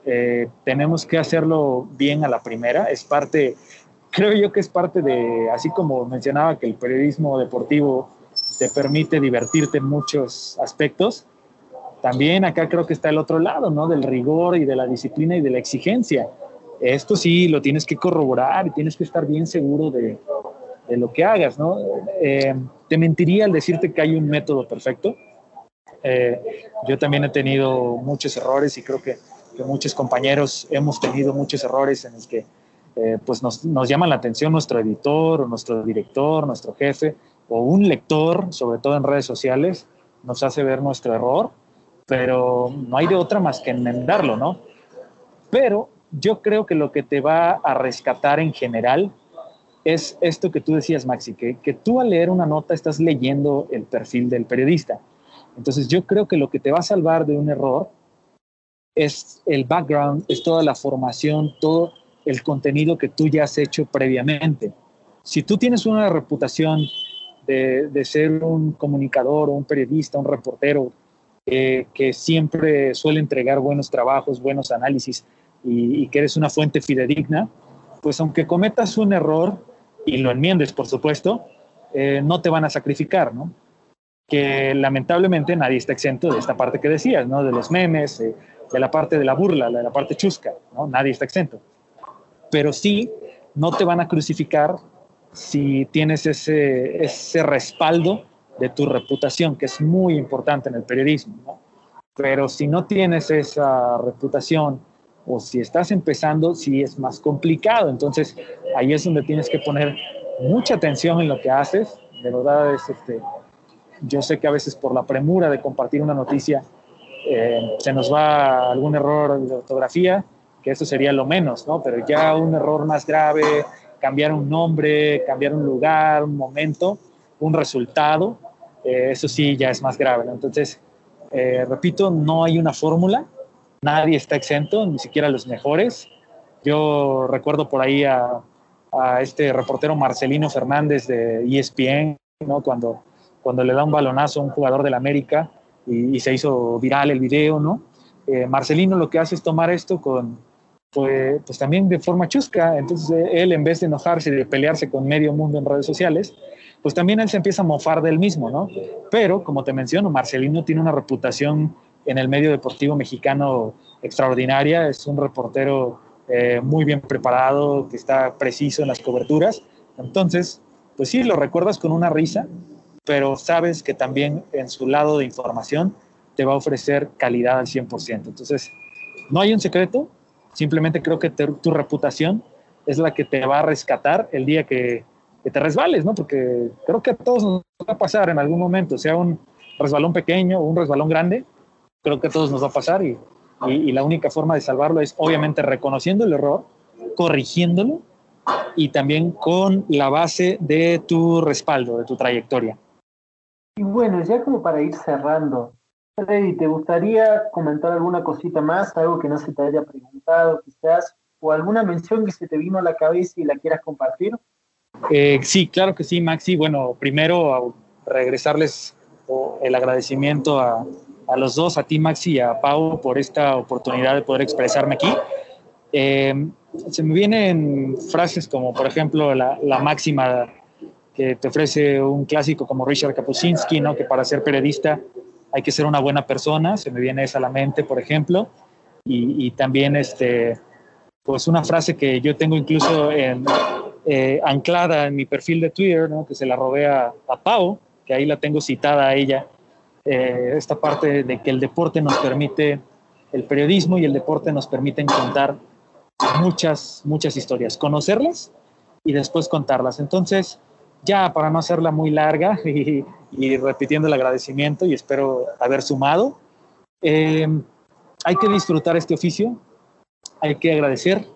Eh, tenemos que hacerlo bien a la primera. Es parte, creo yo que es parte de, así como mencionaba que el periodismo deportivo te permite divertirte en muchos aspectos, también acá creo que está el otro lado, ¿no? Del rigor y de la disciplina y de la exigencia. Esto sí lo tienes que corroborar y tienes que estar bien seguro de, de lo que hagas, ¿no? Eh, te mentiría al decirte que hay un método perfecto. Eh, yo también he tenido muchos errores y creo que, que, muchos compañeros hemos tenido muchos errores en los que eh, pues nos, nos la atención nuestro editor o nuestro director, nuestro jefe o un lector, sobre todo en redes sociales, nos hace ver nuestro error, pero no hay de otra más que enmendarlo, ¿no? Pero yo creo que lo que te va a rescatar en general es esto que tú decías, Maxi, que, que, tú al leer una nota estás leyendo el perfil del periodista. Entonces yo creo que lo que te va a salvar de un error es el background, es toda la formación, todo el contenido que tú ya has hecho previamente. Si tú tienes una reputación de, de ser un comunicador un periodista, un reportero, eh, que siempre suele entregar buenos trabajos, buenos análisis y, que eres una fuente fidedigna, pues aunque cometas un error, y lo enmiendes, por supuesto, eh, no te van a sacrificar, ¿no? Que lamentablemente nadie está exento de esta parte que decías, ¿no? De los memes, eh, de la parte de la burla, de la parte chusca, ¿no? Nadie está exento. Pero sí, no te van a crucificar si tienes ese, ese respaldo de tu reputación, que es muy importante en el periodismo, ¿no? Pero si no tienes esa reputación, o si estás empezando, sí es más complicado. Entonces, ahí es donde tienes que poner mucha atención en lo que haces. De verdad, es este, yo sé que a veces por la premura de compartir una noticia eh, se nos va algún error de ortografía, que eso sería lo menos, ¿no? Pero ya un error más grave, cambiar un nombre, cambiar un lugar, un momento, un resultado, eh, eso sí ya es más grave, ¿no? Entonces, eh, repito, no hay una fórmula, nadie está exento, ni siquiera los mejores. Yo recuerdo por ahí a, este reportero Marcelino Fernández de ESPN, ¿no? cuando, cuando le da un balonazo a un jugador del América y, se hizo viral el video, ¿no? Eh, Marcelino lo que hace es tomar esto con, pues, pues, también de forma chusca, entonces él en vez de enojarse y de pelearse con medio mundo en redes sociales, pues también él se empieza a mofar del mismo, ¿no? Pero, como te menciono, Marcelino tiene una reputación en el medio deportivo mexicano extraordinaria, es un reportero eh, muy bien preparado, que está preciso en las coberturas. Entonces, pues sí, lo recuerdas con una risa, pero sabes que también en su lado de información te va a ofrecer calidad al 100%. Entonces, no hay un secreto, simplemente creo que te, tu reputación es la que te va a rescatar el día que que te resbales, ¿no? Porque creo que a todos nos va a pasar en algún momento, sea un resbalón pequeño o un resbalón grande, creo que a todos nos va a pasar y, y, la única forma de salvarlo es obviamente reconociendo el error, corrigiéndolo y también con la base de tu respaldo, de tu trayectoria. Y bueno, ya como para ir cerrando, Freddy, ¿te gustaría comentar alguna cosita más, algo que no se te haya preguntado quizás, o alguna mención que se te vino a la cabeza y la quieras compartir? Eh, sí, claro que sí, Maxi. Bueno, primero regresarles el agradecimiento a, los dos, a ti, Maxi, y a Pau, por esta oportunidad de poder expresarme aquí. Eh, se me vienen frases como, por ejemplo, la, máxima que te ofrece un clásico como Richard Kapuscinski, ¿no? que para ser periodista hay que ser una buena persona, se me viene esa a la mente, por ejemplo, y, también este, pues una frase que yo tengo incluso en, eh, anclada en mi perfil de Twitter, que se la robé a, Pau, que ahí la tengo citada a ella, eh, esta parte de que el deporte nos permite, el periodismo y el deporte nos permiten contar muchas, muchas historias, conocerlas y después contarlas. Entonces, ya para no hacerla muy larga y, repitiendo el agradecimiento y espero haber sumado, eh, hay que disfrutar este oficio, hay que agradecer,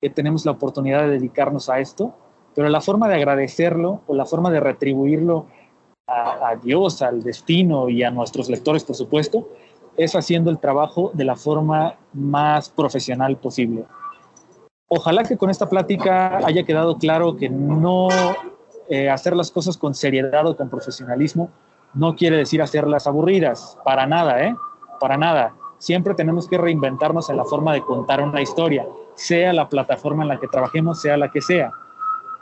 que tenemos la oportunidad de dedicarnos a esto, pero la forma de agradecerlo o la forma de retribuirlo a, Dios, al destino y a nuestros lectores, por supuesto, es haciendo el trabajo de la forma más profesional posible. Ojalá que con esta plática haya quedado claro que no eh, hacer las cosas con seriedad o con profesionalismo no quiere decir hacerlas aburridas, para nada, ¿eh? Para nada. Siempre tenemos que reinventarnos en la forma de contar una historia sea la plataforma en la que trabajemos, sea la que sea,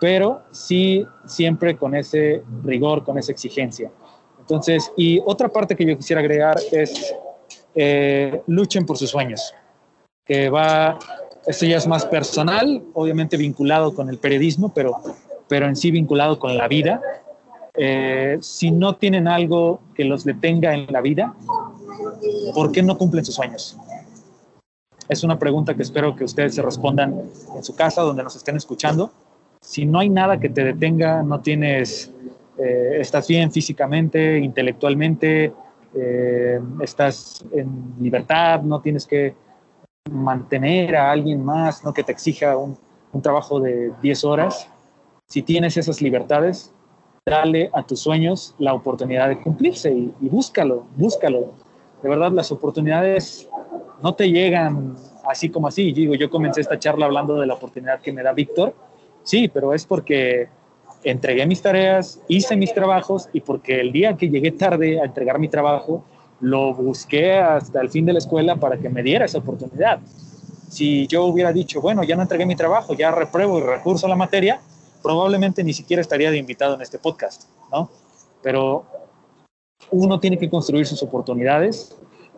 pero sí siempre con ese rigor, con esa exigencia. Entonces, y otra parte que yo quisiera agregar es eh, luchen por sus sueños, que va, esto ya es más personal, obviamente vinculado con el periodismo, pero, pero en sí vinculado con la vida. Eh, si no tienen algo que los detenga en la vida, ¿por qué no cumplen sus sueños? Es una pregunta que espero que ustedes se respondan en su casa, donde nos estén escuchando. Si no hay nada que te detenga, no tienes, eh, estás bien físicamente, intelectualmente, eh, estás en libertad, no tienes que mantener a alguien más, no que te exija un, trabajo de 10 horas. Si tienes esas libertades, dale a tus sueños la oportunidad de cumplirse y, y búscalo, búscalo. De verdad, las oportunidades no te llegan así como así. Digo, yo comencé esta charla hablando de la oportunidad que me da Víctor. Sí, pero es porque entregué mis tareas, hice mis trabajos y porque el día que llegué tarde a entregar mi trabajo, lo busqué hasta el fin de la escuela para que me diera esa oportunidad. Si yo hubiera dicho, bueno, ya no entregué mi trabajo, ya repruebo y recurso la materia, probablemente ni siquiera estaría de invitado en este podcast, ¿no? Pero uno tiene que construir sus oportunidades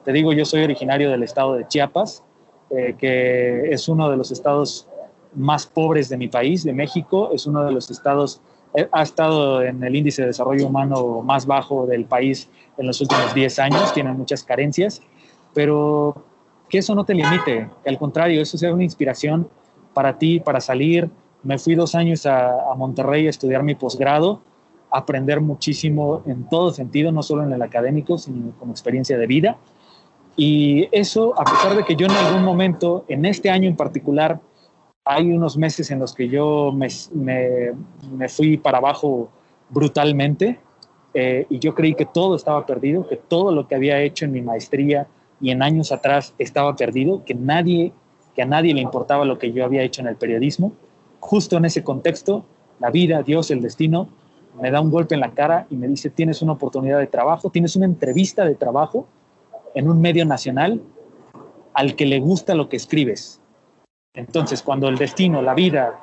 te digo, yo soy originario del estado de Chiapas, eh, que es uno de los estados más pobres de mi país, de México, es uno de los estados, eh, ha estado en el índice de desarrollo humano más bajo del país en los últimos 10 años, tiene muchas carencias, pero que eso no te limite, que al contrario, eso sea una inspiración para ti, para salir. Me fui dos años a, a Monterrey a estudiar mi posgrado, aprender muchísimo en todo sentido, no solo en el académico, sino como experiencia de vida. Y eso, a pesar de que yo en algún momento, en este año en particular, hay unos meses en los que yo me, me, fui para abajo brutalmente eh, y yo creí que todo estaba perdido, que todo lo que había hecho en mi maestría y en años atrás estaba perdido, que nadie, que a nadie le importaba lo que yo había hecho en el periodismo. Justo en ese contexto, la vida, Dios, el destino, me da un golpe en la cara y me dice, tienes una oportunidad de trabajo, tienes una entrevista de trabajo en un medio nacional al que le gusta lo que escribes. Entonces, cuando el destino, la vida,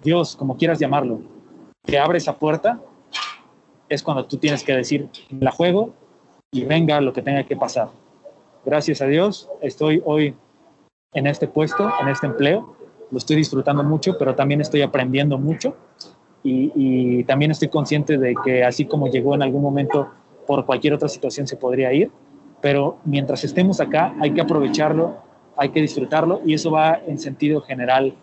Dios, como quieras llamarlo, te abre esa puerta, es cuando tú tienes que decir, la juego y venga lo que tenga que pasar. Gracias a Dios, estoy hoy en este puesto, en este empleo, lo estoy disfrutando mucho, pero también estoy aprendiendo mucho. Y, y también estoy consciente de que así como llegó en algún momento por cualquier otra situación se podría ir, pero mientras estemos acá hay que aprovecharlo, hay que disfrutarlo y eso va en sentido general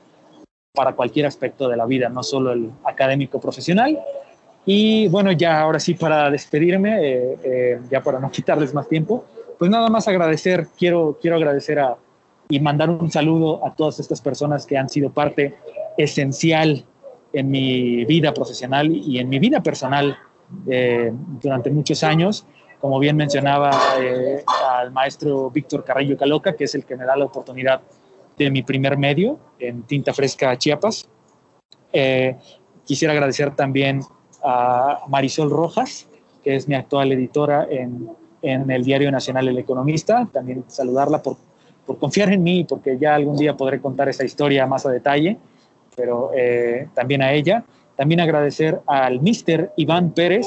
para cualquier aspecto de la vida, no solo el académico profesional. Y bueno, ya ahora sí para despedirme, eh, eh, ya para no quitarles más tiempo, pues nada más agradecer, quiero, quiero agradecer a, y mandar un saludo a todas estas personas que han sido parte esencial en mi vida profesional y en mi vida personal eh, durante muchos años. Como bien mencionaba al maestro Víctor Carrillo Caloca, que es el que me da la oportunidad de mi primer medio en Tinta Fresca Chiapas. Eh, quisiera agradecer también a Marisol Rojas, que es mi actual editora en, en, el Diario Nacional El Economista. También saludarla por, por, confiar en mí, porque ya algún día podré contar esa historia más a detalle, pero eh, también a ella. También agradecer al mister Iván Pérez,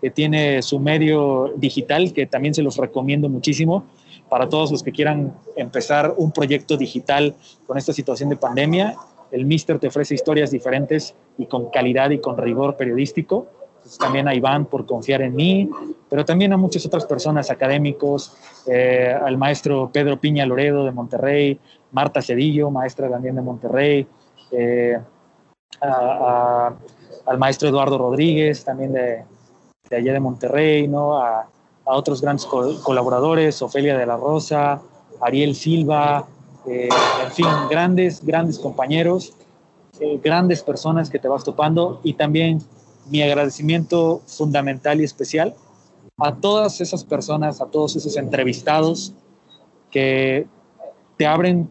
que tiene su medio digital, que también se los recomiendo muchísimo para todos los que quieran empezar un proyecto digital con esta situación de pandemia. El Mister te ofrece historias diferentes y con calidad y con rigor periodístico. también a Iván por confiar en mí, pero también a muchas otras personas, académicos, eh, al maestro Pedro Piña Loredo de Monterrey, Marta Cedillo, maestra también de Monterrey, eh, al maestro Eduardo Rodríguez, también de, de allá de Monterrey, ¿no? A, a otros grandes colaboradores, Ofelia de la Rosa, Ariel Silva, eh, en fin, grandes, grandes compañeros, eh, grandes personas que te vas topando y también mi agradecimiento fundamental y especial a todas esas personas, a todos esos entrevistados que te abren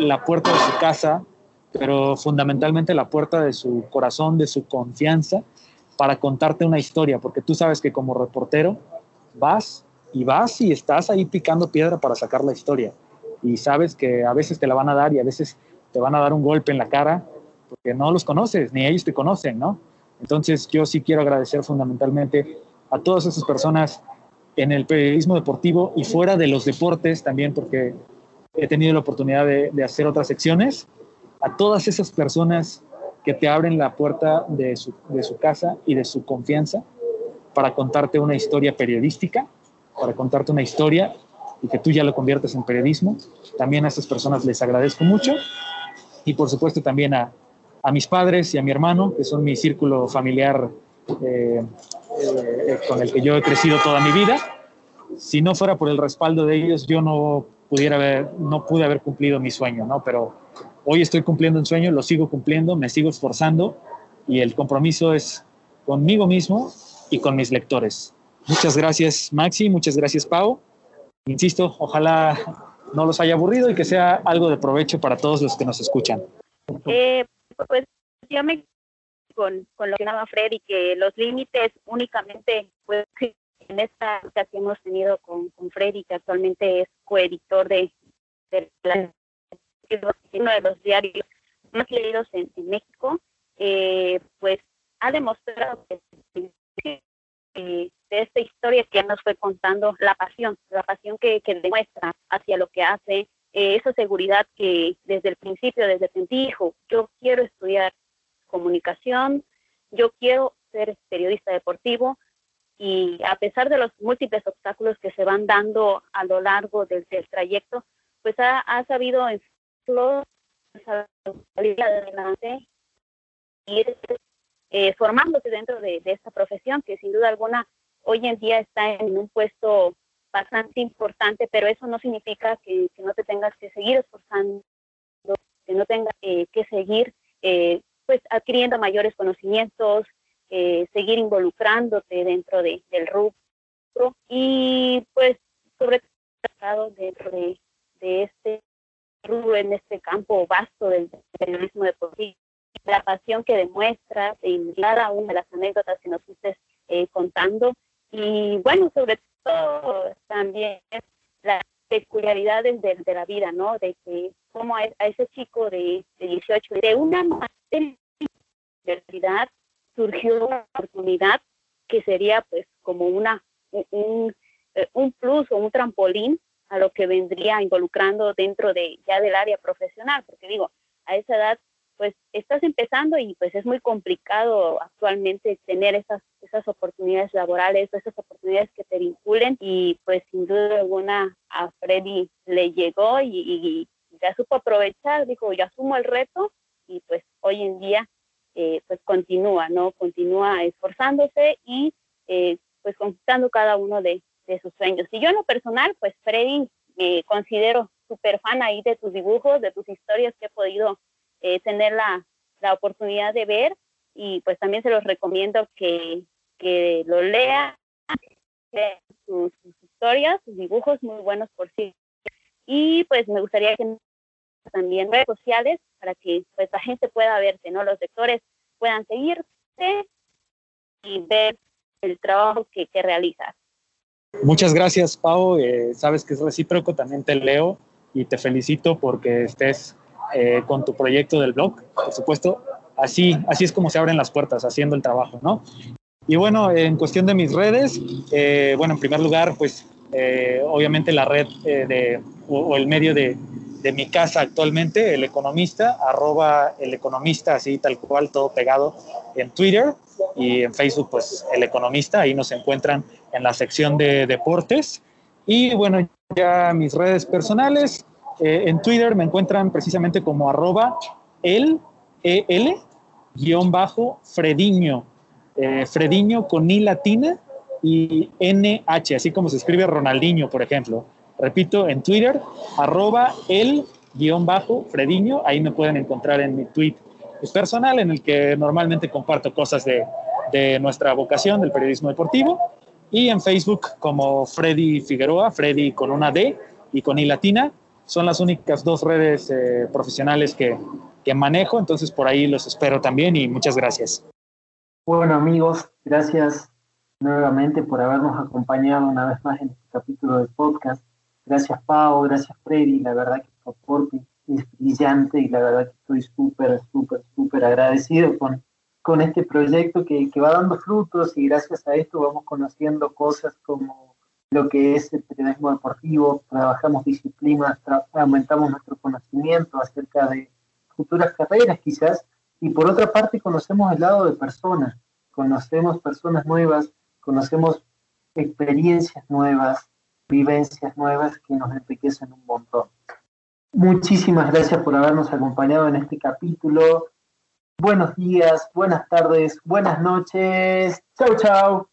la puerta de su casa, pero fundamentalmente la puerta de su corazón, de su confianza, para contarte una historia, porque tú sabes que como reportero vas y vas y estás ahí picando piedra para sacar la historia. Y sabes que a veces te la van a dar y a veces te van a dar un golpe en la cara porque no los conoces, ni ellos te conocen, ¿no? Entonces yo sí quiero agradecer fundamentalmente a todas esas personas en el periodismo deportivo y fuera de los deportes también, porque he tenido la oportunidad de, hacer otras secciones, a todas esas personas que te abren la puerta de su, casa y de su confianza para contarte una historia periodística, para contarte una historia y que tú ya lo conviertes en periodismo. También a estas personas les agradezco mucho y por supuesto también a, a mis padres y a mi hermano, que son mi círculo familiar eh, eh, con el que yo he crecido toda mi vida. Si no fuera por el respaldo de ellos, yo no pudiera haber, no pude haber cumplido mi sueño, ¿no? Pero hoy estoy cumpliendo un sueño, lo sigo cumpliendo, me sigo esforzando y el compromiso es conmigo mismo y con mis lectores. Muchas gracias Maxi, muchas gracias Pau. Insisto, ojalá no los haya aburrido y que sea algo de provecho para todos los que nos escuchan. Eh, pues yo me con, con lo que hablaba Freddy, que los límites únicamente, pues en esta que hemos tenido con, con Freddy, que actualmente es coeditor de, de uno de los diarios más leídos en, en México, eh, pues ha demostrado que de esta historia que nos fue contando, la pasión, la pasión que, demuestra hacia lo que hace, eh, esa seguridad que desde el principio, desde que dijo, yo quiero estudiar comunicación, yo quiero ser periodista deportivo y a pesar de los múltiples obstáculos que se van dando a lo largo del, trayecto, pues ha, ha sabido adelante y eh, formándose dentro de, esta profesión, que sin duda alguna hoy en día está en un puesto bastante importante, pero eso no significa que, no te tengas que seguir esforzando, que no tengas eh, que seguir eh, pues adquiriendo mayores conocimientos, seguir involucrándote dentro de, del rubro y pues sobre todo dentro de, de este rubro, en este campo vasto del periodismo deportivo la pasión que demuestras en cada una de las anécdotas que nos estés eh, contando. Y bueno, sobre todo también las peculiaridades de, de, la vida, ¿no? De que como a, ese chico de, de 18, de una universidad surgió una oportunidad que sería pues como una un, eh, un plus o un trampolín a lo que vendría involucrando dentro de ya del área profesional, porque digo, a esa edad pues estás empezando y pues es muy complicado actualmente tener esas, esas oportunidades laborales, esas oportunidades que te vinculen y pues sin duda alguna a Freddy le llegó y, ya supo aprovechar, dijo, yo asumo el reto y pues hoy en día eh, pues continúa, ¿no? Continúa esforzándose y eh, pues conquistando cada uno de, sus sueños. Y yo en lo personal, pues Freddy, me considero súper fan ahí de tus dibujos, de tus historias que he podido eh, tener la, oportunidad de ver y pues también se los recomiendo que, que lo lea, sus, sus, historias, sus dibujos muy buenos por sí. Y pues me gustaría que también redes sociales para que pues la gente pueda verte, ¿no? Los lectores puedan seguirte y ver el trabajo que, que realizas. Muchas gracias, Pau. Eh, sabes que es recíproco, también te leo y te felicito porque estés eh, con tu proyecto del blog, por supuesto. Así, así es como se abren las puertas, haciendo el trabajo, ¿no? Y bueno, en cuestión de mis redes, eh, bueno, en primer lugar, pues obviamente la red de, o, el medio de, de mi casa actualmente, el economista, arroba el economista, así tal cual, todo pegado en Twitter y en Facebook, pues el economista, ahí nos encuentran en la sección de deportes. Y bueno, ya mis redes personales, eh, en Twitter me encuentran precisamente como arroba el, el, guion bajo, Frediño, eh, Frediño con I latina y NH, así como se escribe Ronaldinho, por ejemplo. Repito, en Twitter, arroba el guion bajo Frediño, ahí me pueden encontrar en mi tweet personal en el que normalmente comparto cosas de, de nuestra vocación del periodismo deportivo y en Facebook como Freddy Figueroa, Freddy con una D y con latina. Son las únicas dos redes eh, profesionales que, que manejo, entonces por ahí los espero también y muchas gracias. Bueno amigos, gracias nuevamente por habernos acompañado una vez más en este capítulo del podcast. Gracias Pau, gracias Freddy, la verdad que tu aporte es brillante y la verdad que estoy súper, súper, súper agradecido con, con este proyecto que, que, va dando frutos y gracias a esto vamos conociendo cosas como lo que es el periodismo deportivo, trabajamos disciplinas, aumentamos nuestro conocimiento acerca de futuras carreras quizás. Y por otra parte conocemos el lado de personas, conocemos personas nuevas, conocemos experiencias nuevas, vivencias nuevas que nos enriquecen un montón. Muchísimas gracias por habernos acompañado en este capítulo. Buenos días, buenas tardes, buenas noches. Chau, chau.